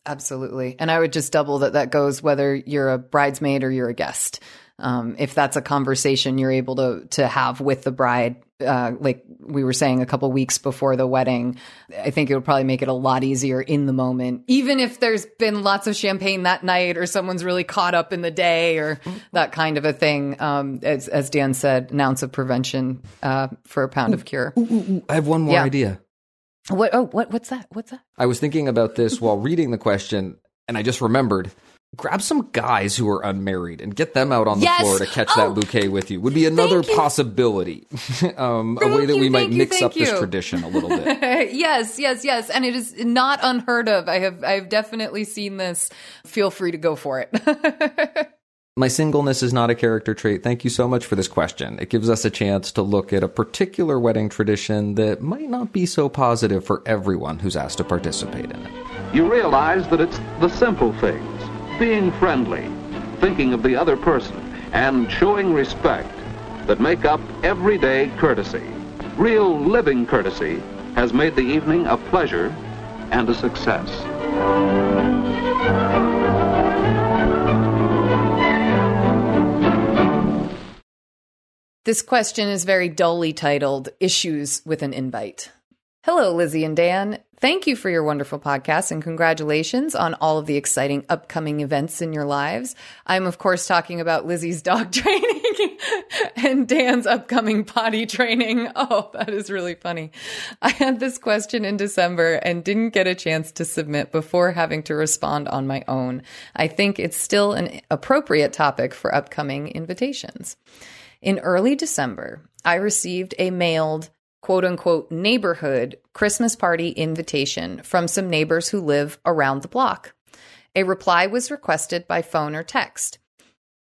Absolutely. And I would just double that that goes whether you're a bridesmaid or you're a guest. Um, if that's a conversation you're able to to have with the bride, uh, like we were saying a couple weeks before the wedding, I think it would probably make it a lot easier in the moment. Even if there's been lots of champagne that night, or someone's really caught up in the day, or that kind of a thing. Um, as, as Dan said, an ounce of prevention uh, for a pound of cure. i have one more Yeah. idea What? Oh, what? What's that? What's that? i was thinking about this while reading the question and i just remembered grab some guys who are unmarried and get them out on the Yes! floor to catch Oh! that bouquet with you would be another possibility um, a way that you, we might you, mix up this tradition a little bit yes, yes, yes, and it is not unheard of. I have I've definitely seen this. Feel free to go for it. My singleness is not a character trait. Thank you so much for this question. It gives us a chance to look at a particular wedding tradition that might not be so positive for everyone who's asked to participate in it. You realize that it's the simple things being friendly, thinking of the other person, and showing respect that make up everyday courtesy. Real living courtesy has made the evening a pleasure and a success. This question is very dully titled Issues with an Invite. Hello, Lizzie and Dan. Thank you for your wonderful podcast and congratulations on all of the exciting upcoming events in your lives. I'm, of course, talking about Lizzie's dog training and Dan's upcoming potty training. Oh, that is really funny. I had this question in December and didn't get a chance to submit before having to respond on my own. I think it's still an appropriate topic for upcoming invitations. In early December, I received a mailed quote unquote neighborhood Christmas party invitation from some neighbors who live around the block. A reply was requested by phone or text.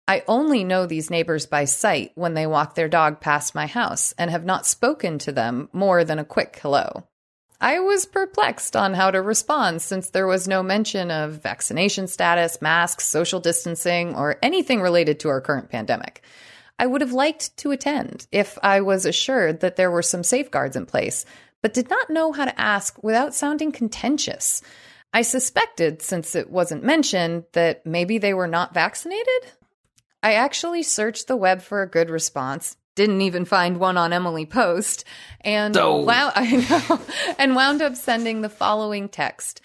I only know these neighbors by sight when they walk their dog past my house and have not spoken to them more than a quick hello. I was perplexed on how to respond since there was no mention of vaccination status, masks, social distancing, or anything related to our current pandemic. I would have liked to attend if I was assured that there were some safeguards in place, but did not know how to ask without sounding contentious. I suspected, since it wasn't mentioned, that maybe they were not vaccinated. I actually searched the web for a good response. Didn't even find one on Emily Post, and Oh. wow, I know, and wound up sending the following text.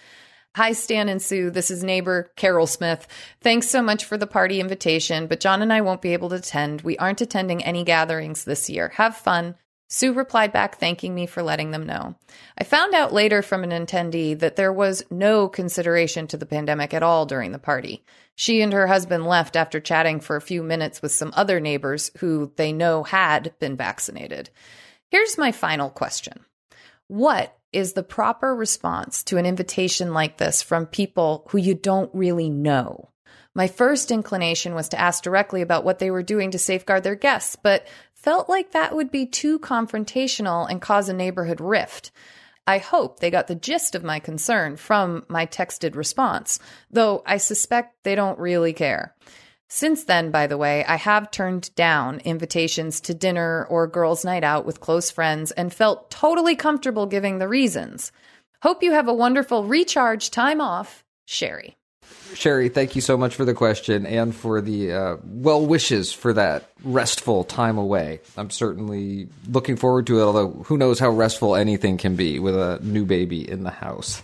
Hi, Stan and Sue. This is neighbor Carol Smith. Thanks so much for the party invitation, but John and I won't be able to attend. We aren't attending any gatherings this year. Have fun. Sue replied back, thanking me for letting them know. I found out later from an attendee that there was no consideration to the pandemic at all during the party. She and her husband left after chatting for a few minutes with some other neighbors who they know had been vaccinated. Here's my final question What is the proper response to an invitation like this from people who you don't really know? My first inclination was to ask directly about what they were doing to safeguard their guests, but felt like that would be too confrontational and cause a neighborhood rift. I hope they got the gist of my concern from my texted response, though I suspect they don't really care. Since then, by the way, I have turned down invitations to dinner or girls' night out with close friends and felt totally comfortable giving the reasons. Hope you have a wonderful recharge time off, Sherry. Sherry, thank you so much for the question and for the uh, well wishes for that restful time away. I'm certainly looking forward to it, although who knows how restful anything can be with a new baby in the house.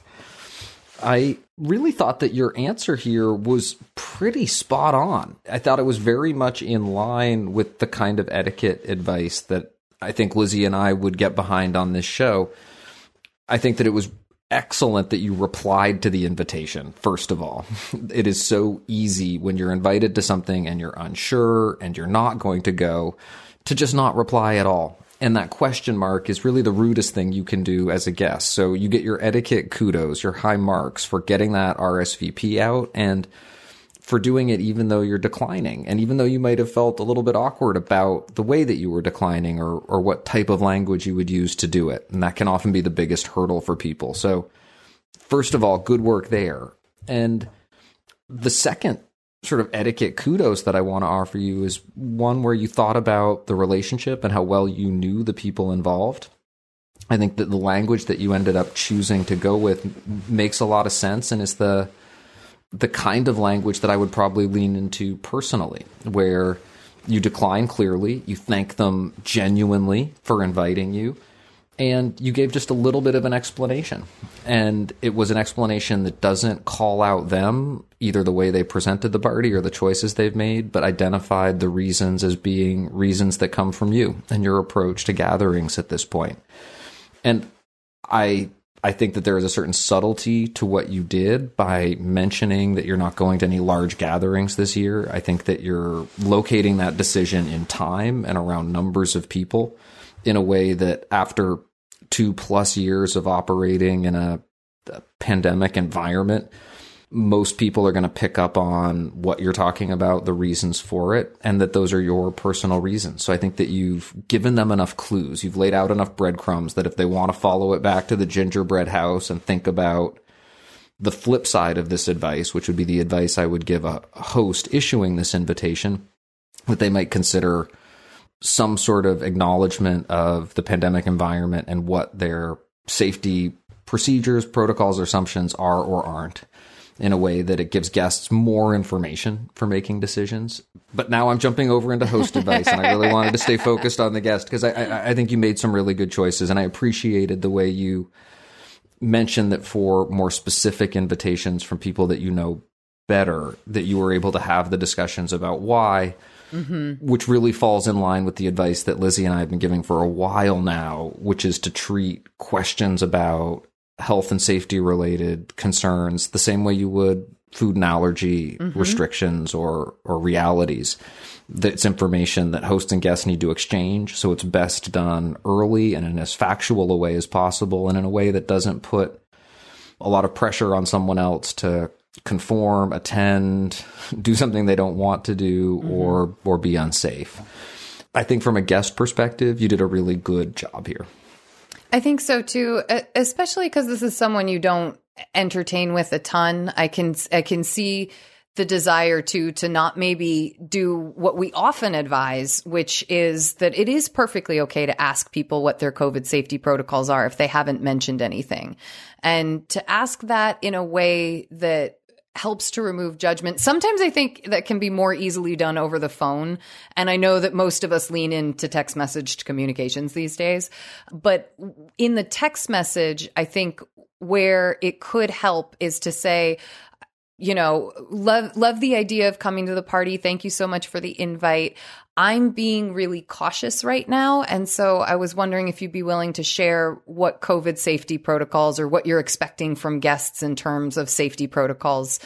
I really thought that your answer here was pretty spot on. I thought it was very much in line with the kind of etiquette advice that I think Lizzie and I would get behind on this show. I think that it was excellent that you replied to the invitation, first of all. It is so easy when you're invited to something and you're unsure and you're not going to go to just not reply at all. And that question mark is really the rudest thing you can do as a guest. So you get your etiquette kudos, your high marks for getting that RSVP out and for doing it even though you're declining. And even though you might have felt a little bit awkward about the way that you were declining or, or what type of language you would use to do it. And that can often be the biggest hurdle for people. So first of all, good work there. And the second sort of etiquette kudos that I want to offer you is one where you thought about the relationship and how well you knew the people involved. I think that the language that you ended up choosing to go with makes a lot of sense and is the the kind of language that I would probably lean into personally, where you decline clearly, you thank them genuinely for inviting you, and you gave just a little bit of an explanation. And it was an explanation that doesn't call out them, either the way they presented the party or the choices they've made, but identified the reasons as being reasons that come from you and your approach to gatherings at this point. And I I think that there is a certain subtlety to what you did by mentioning that you're not going to any large gatherings this year. I think that you're locating that decision in time and around numbers of people in a way that after two plus years of operating in a, a pandemic environment, most people are going to pick up on what you're talking about, the reasons for it, and that those are your personal reasons. So I think that you've given them enough clues. You've laid out enough breadcrumbs that if they want to follow it back to the gingerbread house and think about the flip side of this advice, which would be the advice I would give a host issuing this invitation, that they might consider some sort of acknowledgement of the pandemic environment and what their safety procedures, protocols, or assumptions are or aren't in a way that it gives guests more information for making decisions. But now I'm jumping over into host advice, and I really wanted to stay focused on the guest because I, I, I, think you made some really good choices, and I appreciated the way you mentioned that for more specific invitations from people that you know better, that you were able to have the discussions about why. Mm-hmm. Which really falls in line with the advice that Lizzie and I have been giving for a while now, which is to treat questions about health and safety related concerns the same way you would food and allergy mm-hmm. restrictions or or realities. That's information that hosts and guests need to exchange. So it's best done early and in as factual a way as possible and in a way that doesn't put a lot of pressure on someone else to conform, attend, do something they don't want to do mm-hmm. or or be unsafe. I think from a guest perspective, you did a really good job here. I think so too, especially because this is someone you don't entertain with a ton. I can I can see the desire to to not maybe do what we often advise, which is that it is perfectly okay to ask people what their COVID safety protocols are if they haven't mentioned anything. And to ask that in a way that helps to remove judgment. Sometimes I think that can be more easily done over the phone. And I know that most of us lean into text messaged communications these days. But in the text message, I think where it could help is to say, you know, love love the idea of coming to the party. Thank you so much for the invite. I'm being really cautious right now. And so I was wondering if you'd be willing to share what COVID safety protocols or what you're expecting from guests in terms of safety protocols,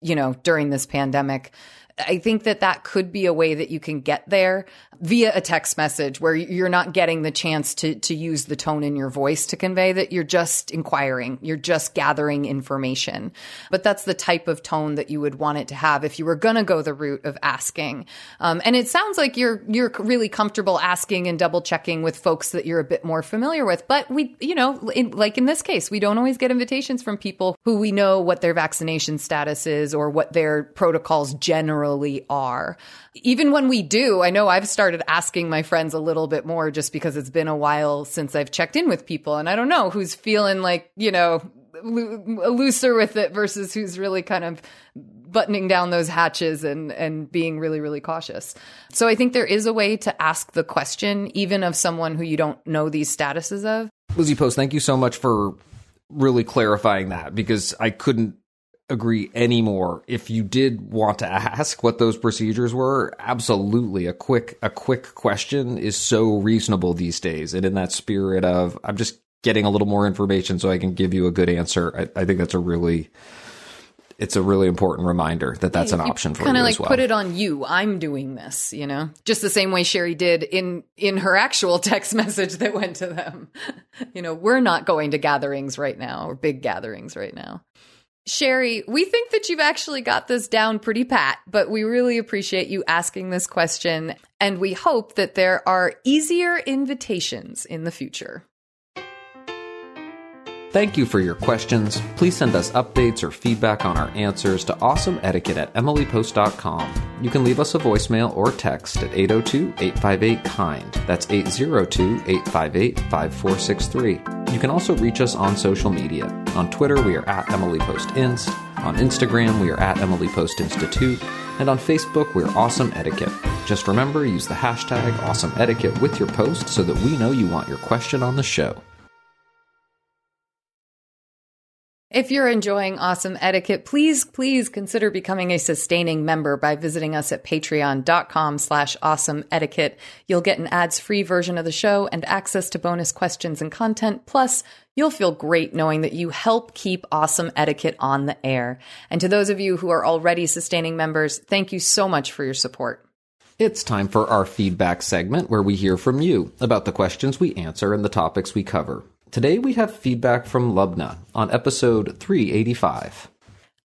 you know, during this pandemic. I think that that could be a way that you can get there via a text message where you're not getting the chance to to use the tone in your voice to convey that you're just inquiring, you're just gathering information. But that's the type of tone that you would want it to have if you were going to go the route of asking. Um, and it sounds like you're you're really comfortable asking and double checking with folks that you're a bit more familiar with. But we, you know, in, like in this case, we don't always get invitations from people who we know what their vaccination status is or what their protocols generally are. Even when we do, I know I've started asking my friends a little bit more just because it's been a while since I've checked in with people. And I don't know who's feeling like, you know, looser with it versus who's really kind of buttoning down those hatches and and being really really cautious. So I think there is a way to ask the question even of someone who you don't know these statuses of. Lizzie Post, thank you so much for really clarifying that because I couldn't agree anymore. If you did want to ask what those procedures were, absolutely a quick a quick question is so reasonable these days. And in that spirit of I'm just getting a little more information so I can give you a good answer. I, I think that's a really it's a really important reminder that that's an option for you kind of like well. put it on you i'm doing this you know just the same way sherry did in in her actual text message that went to them you know we're not going to gatherings right now or big gatherings right now Sherry, we think that you've actually got this down pretty pat, but we really appreciate you asking this question, and we hope that there are easier invitations in the future. Thank you for your questions. Please send us updates or feedback on our answers to awesomeetiquette at emilypost.com. You can leave us a voicemail or text at 802 858 KIND. That's 802 858 5463. You can also reach us on social media. On Twitter, we are at Emily Post Inst. On Instagram, we are at Emily Post Institute. And on Facebook, we're Awesome Etiquette. Just remember, use the hashtag Awesome Etiquette with your post so that we know you want your question on the show. If you're enjoying Awesome Etiquette, please, please consider becoming a sustaining member by visiting us at patreon.com slash awesome etiquette. You'll get an ads-free version of the show and access to bonus questions and content. Plus, you'll feel great knowing that you help keep Awesome Etiquette on the air. And to those of you who are already sustaining members, thank you so much for your support. It's time for our feedback segment where we hear from you about the questions we answer and the topics we cover. Today we have feedback from Lubna on episode 385.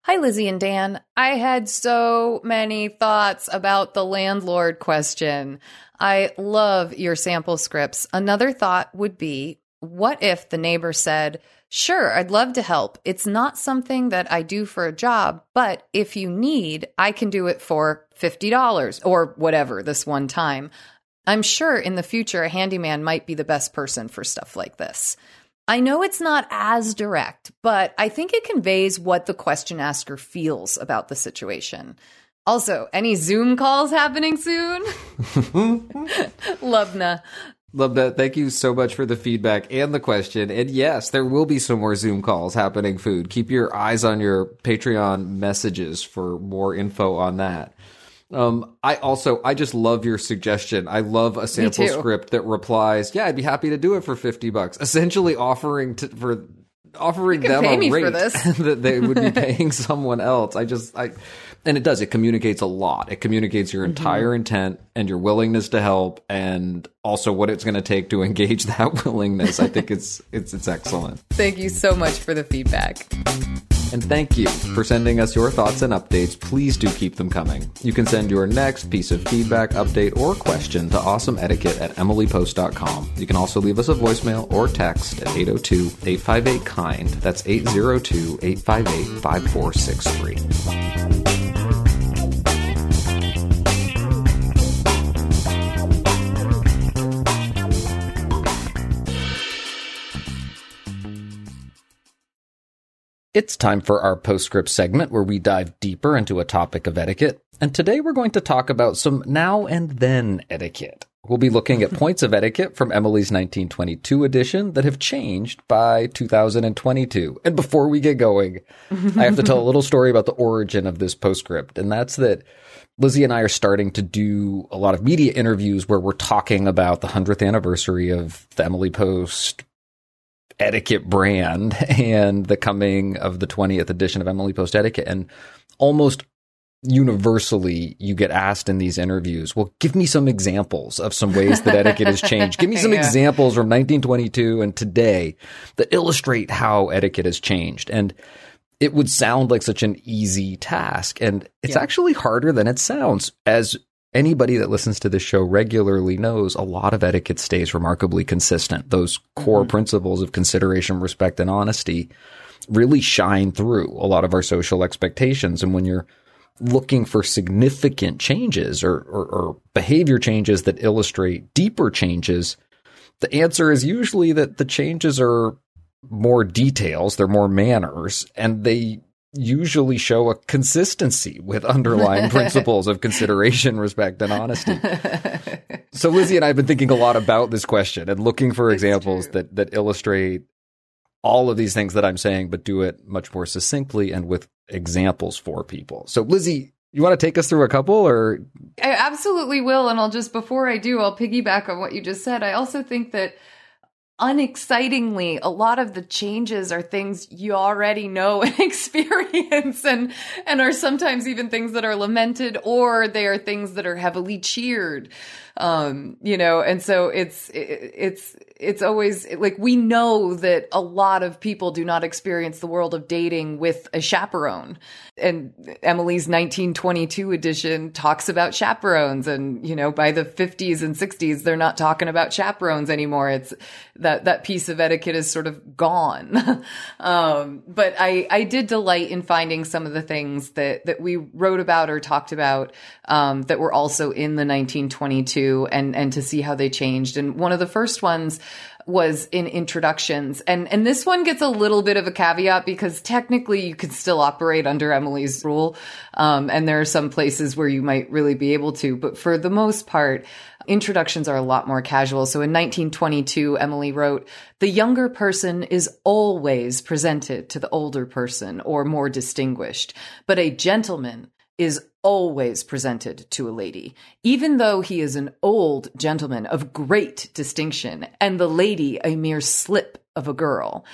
Hi, Lizzie and Dan. I had so many thoughts about the landlord question. I love your sample scripts. Another thought would be what if the neighbor said, Sure, I'd love to help. It's not something that I do for a job, but if you need, I can do it for $50 or whatever this one time. I'm sure in the future a handyman might be the best person for stuff like this. I know it's not as direct, but I think it conveys what the question asker feels about the situation. Also, any Zoom calls happening soon? Lubna. Lubna, thank you so much for the feedback and the question. And yes, there will be some more Zoom calls happening food. Keep your eyes on your Patreon messages for more info on that. Um, I also I just love your suggestion. I love a sample script that replies, "Yeah, I'd be happy to do it for fifty bucks." Essentially, offering to, for offering them a rate that they would be paying someone else. I just I and it does. It communicates a lot. It communicates your entire mm-hmm. intent and your willingness to help, and also what it's going to take to engage that willingness. I think it's it's it's excellent. Thank you so much for the feedback. And thank you mm-hmm. for sending us your thoughts and updates. Please do keep them coming. You can send your next piece of feedback, update, or question to awesomeetiquette at emilypost.com. You can also leave us a voicemail or text at 802 858 KIND. That's 802 858 5463. It's time for our postscript segment where we dive deeper into a topic of etiquette. And today we're going to talk about some now and then etiquette. We'll be looking at points of etiquette from Emily's 1922 edition that have changed by 2022. And before we get going, I have to tell a little story about the origin of this postscript. And that's that Lizzie and I are starting to do a lot of media interviews where we're talking about the 100th anniversary of the Emily Post etiquette brand and the coming of the 20th edition of Emily Post Etiquette. And almost universally you get asked in these interviews, well, give me some examples of some ways that etiquette has changed. Give me some yeah. examples from 1922 and today that illustrate how etiquette has changed. And it would sound like such an easy task. And it's yeah. actually harder than it sounds as anybody that listens to this show regularly knows a lot of etiquette stays remarkably consistent. Those core mm-hmm. principles of consideration, respect, and honesty really shine through a lot of our social expectations. And when you're looking for significant changes or, or, or behavior changes that illustrate deeper changes, the answer is usually that the changes are more details, they're more manners, and they usually show a consistency with underlying principles of consideration, respect, and honesty. so Lizzie and I have been thinking a lot about this question and looking for examples that that illustrate all of these things that I'm saying, but do it much more succinctly and with examples for people. So Lizzie, you want to take us through a couple or I absolutely will and I'll just before I do I'll piggyback on what you just said. I also think that unexcitingly, a lot of the changes are things you already know and experience and, and are sometimes even things that are lamented or they are things that are heavily cheered. Um, you know, and so it's, it's, it's always like we know that a lot of people do not experience the world of dating with a chaperone. And Emily's 1922 edition talks about chaperones. And, you know, by the 50s and 60s, they're not talking about chaperones anymore. It's that, that piece of etiquette is sort of gone. um, but I, I did delight in finding some of the things that, that we wrote about or talked about, um, that were also in the 1922 and, and to see how they changed. And one of the first ones, was in introductions. And, and this one gets a little bit of a caveat because technically you can still operate under Emily's rule. Um, and there are some places where you might really be able to, but for the most part, introductions are a lot more casual. So in 1922, Emily wrote, the younger person is always presented to the older person or more distinguished, but a gentleman is always presented to a lady, even though he is an old gentleman of great distinction and the lady a mere slip of a girl.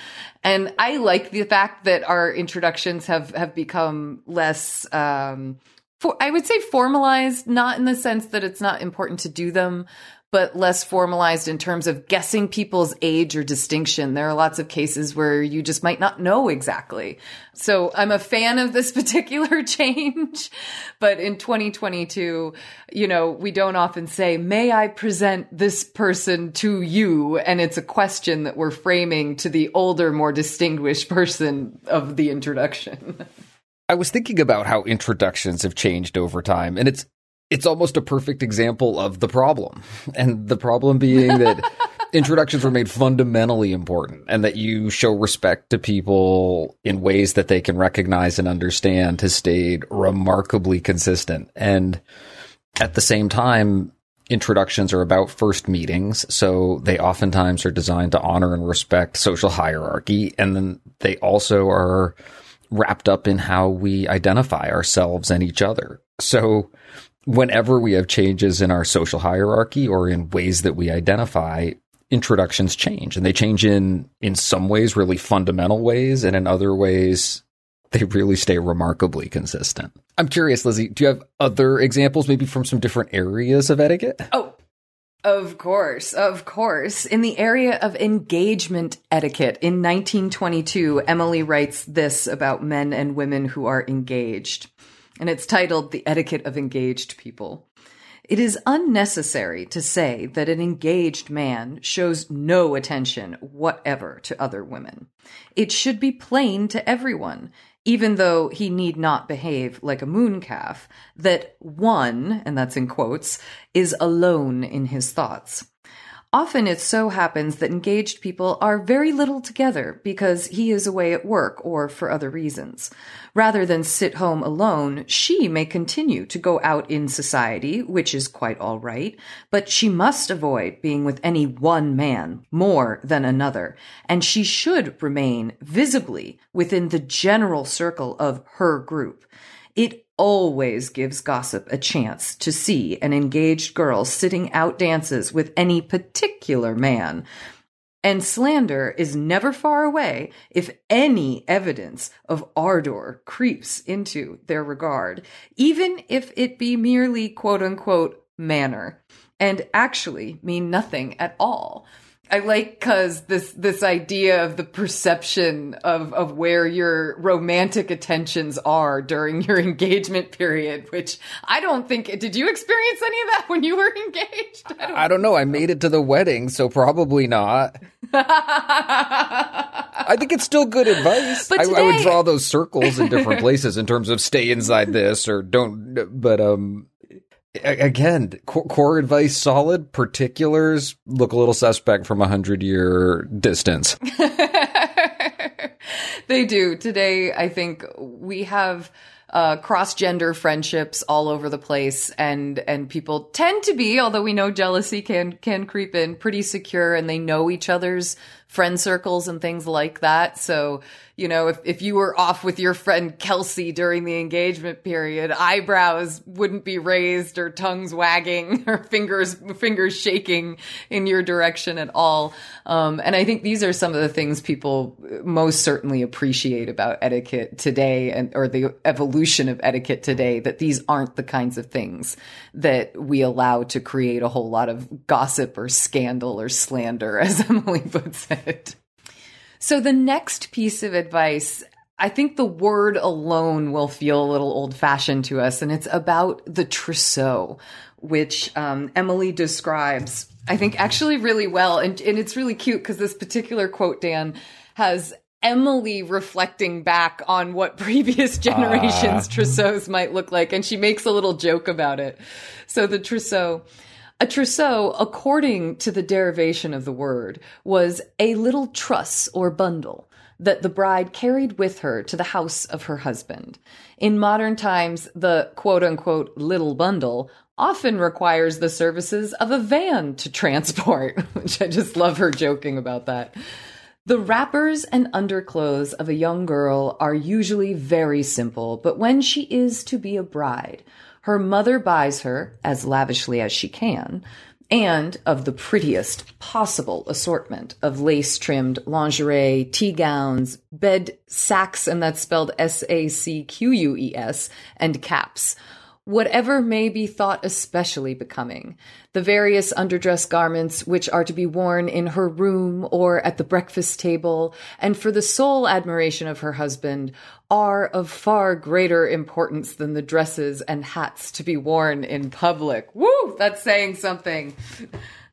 And I like the fact that our introductions have, have become less, um, for, I would say formalized, not in the sense that it's not important to do them, but less formalized in terms of guessing people's age or distinction. There are lots of cases where you just might not know exactly. So I'm a fan of this particular change. But in 2022, you know, we don't often say, may I present this person to you? And it's a question that we're framing to the older, more distinguished person of the introduction. I was thinking about how introductions have changed over time, and it's it's almost a perfect example of the problem. And the problem being that introductions were made fundamentally important and that you show respect to people in ways that they can recognize and understand has stayed remarkably consistent. And at the same time, introductions are about first meetings. So they oftentimes are designed to honor and respect social hierarchy. And then they also are wrapped up in how we identify ourselves and each other. So whenever we have changes in our social hierarchy or in ways that we identify, introductions change and they change in in some ways really fundamental ways and in other ways they really stay remarkably consistent. I'm curious, Lizzie, do you have other examples maybe from some different areas of etiquette? Oh, of course, of course. In the area of engagement etiquette in 1922, Emily writes this about men and women who are engaged and it's titled The Etiquette of Engaged People. It is unnecessary to say that an engaged man shows no attention whatever to other women. It should be plain to everyone, even though he need not behave like a mooncalf, that one, and that's in quotes, is alone in his thoughts. Often it so happens that engaged people are very little together because he is away at work or for other reasons. Rather than sit home alone, she may continue to go out in society, which is quite all right, but she must avoid being with any one man more than another, and she should remain visibly within the general circle of her group. It always gives gossip a chance to see an engaged girl sitting out dances with any particular man. And slander is never far away if any evidence of ardor creeps into their regard, even if it be merely quote unquote manner, and actually mean nothing at all. I like cause this this idea of the perception of of where your romantic attentions are during your engagement period, which I don't think did you experience any of that when you were engaged? I don't, I don't know. I made it to the wedding, so probably not. I think it's still good advice. Today, I, I would draw those circles in different places in terms of stay inside this or don't. But um, again, core, core, advice solid. Particulars look a little suspect from a hundred year distance. they do. Today, I think we have uh, cross gender friendships all over the place, and and people tend to be, although we know jealousy can can creep in, pretty secure, and they know each other's friend circles and things like that. So, you know, if, if you were off with your friend Kelsey during the engagement period, eyebrows wouldn't be raised or tongues wagging or fingers, fingers shaking in your direction at all. Um, and I think these are some of the things people most certainly appreciate about etiquette today and, or the evolution of etiquette today, that these aren't the kinds of things that we allow to create a whole lot of gossip or scandal or slander, as Emily puts it. So the next piece of advice, I think the word alone will feel a little old fashioned to us, and it's about the trousseau, which um, Emily describes, I think, actually really well. And, and it's really cute because this particular quote, Dan, has Emily reflecting back on what previous generations' uh. trousseaus might look like, and she makes a little joke about it. So the trousseau. A trousseau, according to the derivation of the word, was a little truss or bundle that the bride carried with her to the house of her husband. In modern times, the quote unquote little bundle often requires the services of a van to transport, which I just love her joking about that. The wrappers and underclothes of a young girl are usually very simple, but when she is to be a bride, her mother buys her, as lavishly as she can, and of the prettiest possible assortment of lace trimmed lingerie, tea gowns, bed sacks, and that's spelled S A C Q U E S, and caps whatever may be thought especially becoming, the various underdress garments which are to be worn in her room or at the breakfast table, and for the sole admiration of her husband, are of far greater importance than the dresses and hats to be worn in public. Woo! That's saying something.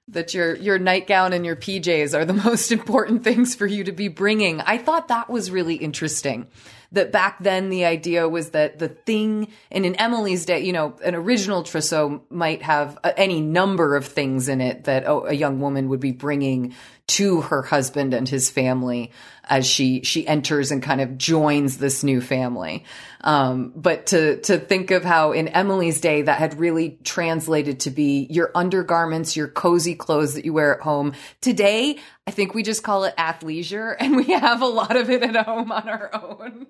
That your your nightgown and your PJs are the most important things for you to be bringing. I thought that was really interesting that back then the idea was that the thing, and in Emily's day, you know, an original trousseau might have uh, any number of things in it that a young woman would be bringing to her husband and his family as she she enters and kind of joins this new family. Um, but to to think of how in Emily's day that had really translated to be your undergarments, your cozy clothes that you wear at home. Today, I think we just call it athleisure, and we have a lot of it at home on our own.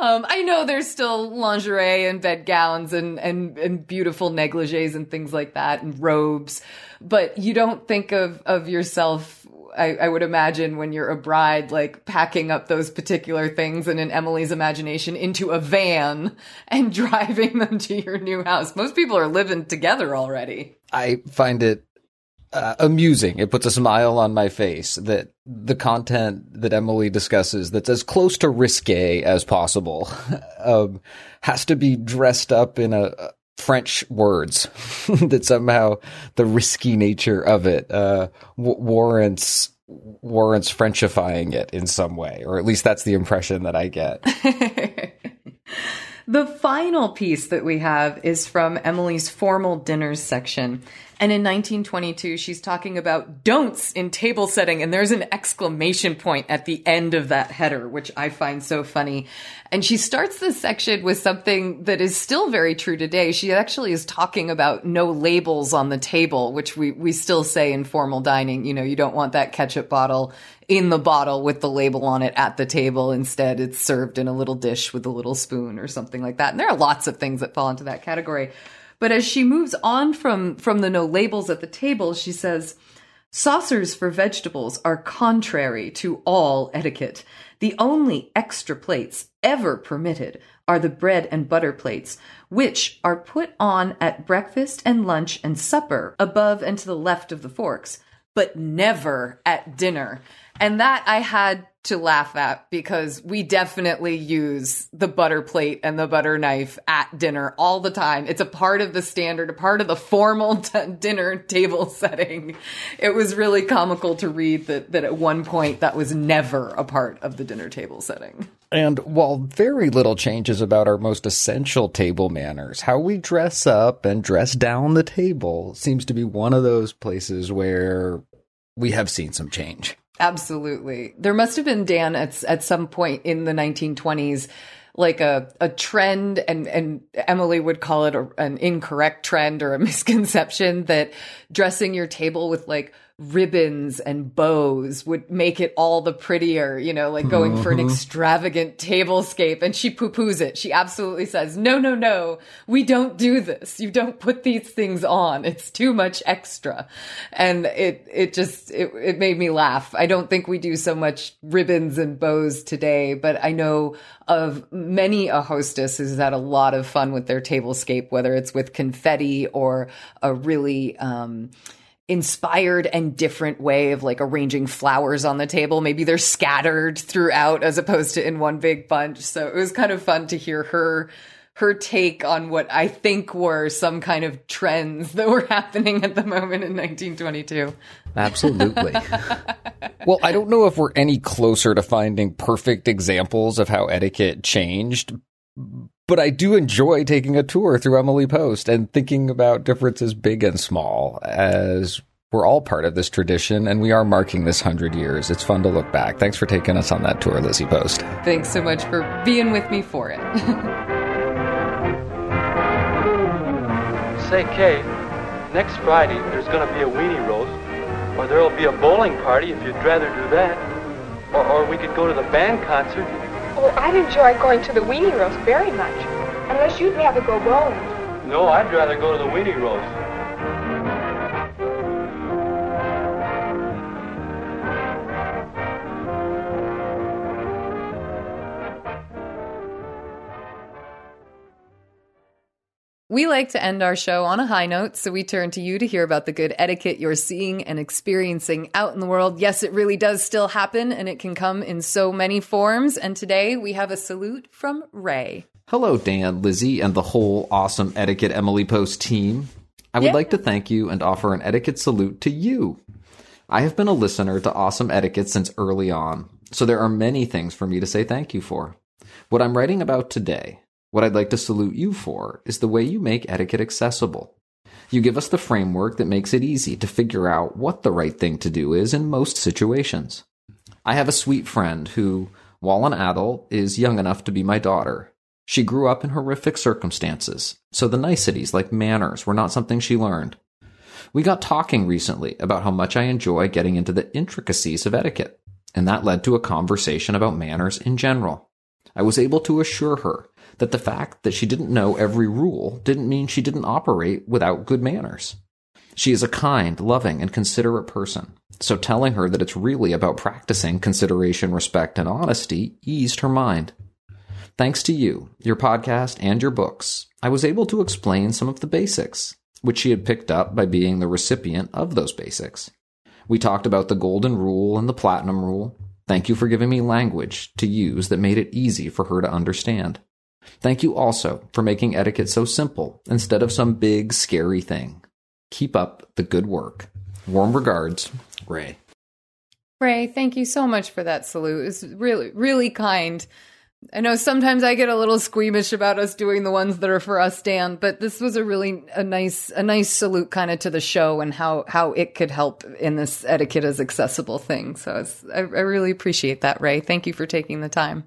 Um, I know there's still lingerie and bed gowns and and and beautiful negligees and things like that and robes, but you don't think of of yourself I, I, would imagine when you're a bride, like packing up those particular things and in Emily's imagination into a van and driving them to your new house. Most people are living together already. I find it uh, amusing. It puts a smile on my face that the content that Emily discusses that's as close to risque as possible um, has to be dressed up in a, French words that somehow the risky nature of it uh, w- warrants warrants Frenchifying it in some way, or at least that's the impression that I get. the final piece that we have is from Emily's formal dinners section. And in 1922, she's talking about don'ts in table setting, and there's an exclamation point at the end of that header, which I find so funny. And she starts this section with something that is still very true today. She actually is talking about no labels on the table, which we, we still say in formal dining. You know, you don't want that ketchup bottle in the bottle with the label on it at the table. Instead, it's served in a little dish with a little spoon or something like that. And there are lots of things that fall into that category. But as she moves on from, from the no labels at the table, she says, Saucers for vegetables are contrary to all etiquette. The only extra plates ever permitted are the bread and butter plates, which are put on at breakfast and lunch and supper above and to the left of the forks, but never at dinner. And that I had to laugh at because we definitely use the butter plate and the butter knife at dinner all the time. It's a part of the standard, a part of the formal t- dinner table setting. It was really comical to read that, that at one point that was never a part of the dinner table setting. And while very little changes about our most essential table manners, how we dress up and dress down the table seems to be one of those places where we have seen some change. Absolutely. There must have been Dan at at some point in the 1920s like a, a trend and, and Emily would call it a, an incorrect trend or a misconception that dressing your table with like ribbons and bows would make it all the prettier, you know, like going for an Mhm. extravagant tablescape. And she poo poos it. She absolutely says, no, no, no, we don't do this. You don't put these things on. It's too much extra. And it, it just, it, it made me laugh. I don't think we do so much ribbons and bows today, but I know of many a hostess who's had a lot of fun with their tablescape, whether it's with confetti or a really, um, inspired and different way of like arranging flowers on the table. Maybe they're scattered throughout as opposed to in one big bunch. So it was kind of fun to hear her her take on what I think were some kind of trends that were happening at the moment in 1922. Absolutely. well, I don't know if we're any closer to finding perfect examples of how etiquette changed, but I do enjoy taking a tour through Emily Post and thinking about differences big and small as we're all part of this tradition and we are marking this 100 years. It's fun to look back. Thanks for taking us on that tour, Lizzie Post. Thanks so much for being with me for it. Say, Kay, next Friday there's going to be a weenie roast, or there'll be a bowling party if you'd rather do that. Or, or we could go to the band concert. Oh, I'd enjoy going to the weenie roast very much. Unless you'd rather go bowling. No, I'd rather go to the weenie roast. We like to end our show on a high note, so we turn to you to hear about the good etiquette you're seeing and experiencing out in the world. Yes, it really does still happen, and it can come in so many forms. And today we have a salute from Ray. Hello, Dan, Lizzie, and the whole awesome Etiquette Emily Post team. I would Yeah. like to thank you and offer an etiquette salute to you. I have been a listener to Awesome Etiquette since early on, so there are many things for me to say thank you for. What I'm writing about today, what I'd like to salute you for, is the way you make etiquette accessible. You give us the framework that makes it easy to figure out what the right thing to do is in most situations. I have a sweet friend who, while an adult, is young enough to be my daughter. She grew up in horrific circumstances, so the niceties like manners were not something she learned. We got talking recently about how much I enjoy getting into the intricacies of etiquette, and that led to a conversation about manners in general. I was able to assure her that the fact that she didn't know every rule didn't mean she didn't operate without good manners. She is a kind, loving, and considerate person, so telling her that it's really about practicing consideration, respect, and honesty eased her mind. Thanks to you, your podcast, and your books, I was able to explain some of the basics, which she had picked up by being the recipient of those basics. We talked about the golden rule and the platinum rule. Thank you for giving me language to use that made it easy for her to understand. Thank you also for making etiquette so simple instead of some big, scary thing. Keep up the good work. Warm regards, Ray. Ray, thank you so much for that salute. It's really, really kind. I know sometimes I get a little squeamish about us doing the ones that are for us, Dan, but this was a really a nice a nice salute kind of to the show and how how it could help in this etiquette as accessible thing. So I, I really appreciate that, Ray. Thank you for taking the time.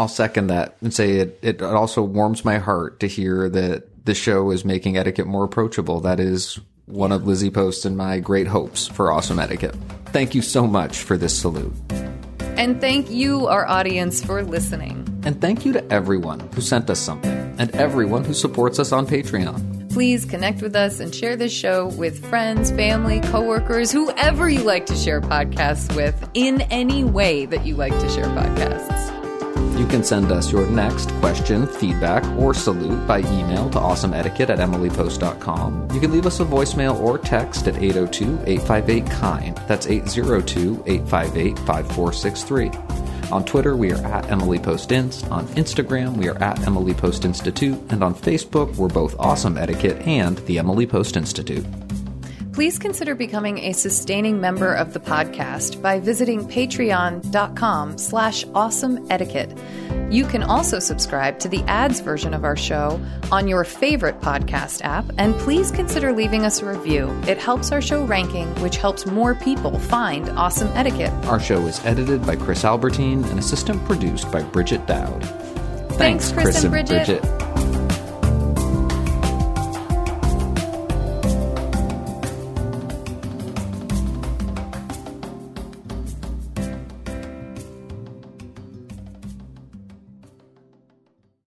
I'll second that and say it, it also warms my heart to hear that the show is making etiquette more approachable. That is one of Lizzie Post and my great hopes for awesome etiquette. Thank you so much for this salute. And thank you, our audience, for listening. And thank you to everyone who sent us something and everyone who supports us on Patreon. Please connect with us and share this show with friends, family, coworkers, whoever you like to share podcasts with in any way that you like to share podcasts. You can send us your next question, feedback, or salute by email to awesomeetiquette at emilypost.com. You can leave us a voicemail or text at 802 858 KIND. That's 802 858 5463. On Twitter, we are at Emily Post Inst. On Instagram, we are at Emily Post Institute. And on Facebook, we're both Awesome Etiquette and the Emily Post Institute. Please consider becoming a sustaining member of the podcast by visiting patreon.com slash awesome etiquette. You can also subscribe to the ads version of our show on your favorite podcast app, and please consider leaving us a review. It helps our show ranking, which helps more people find awesome etiquette. Our show is edited by Chris Albertine and assistant produced by Bridget Dowd. Thanks, Chris, and Bridget.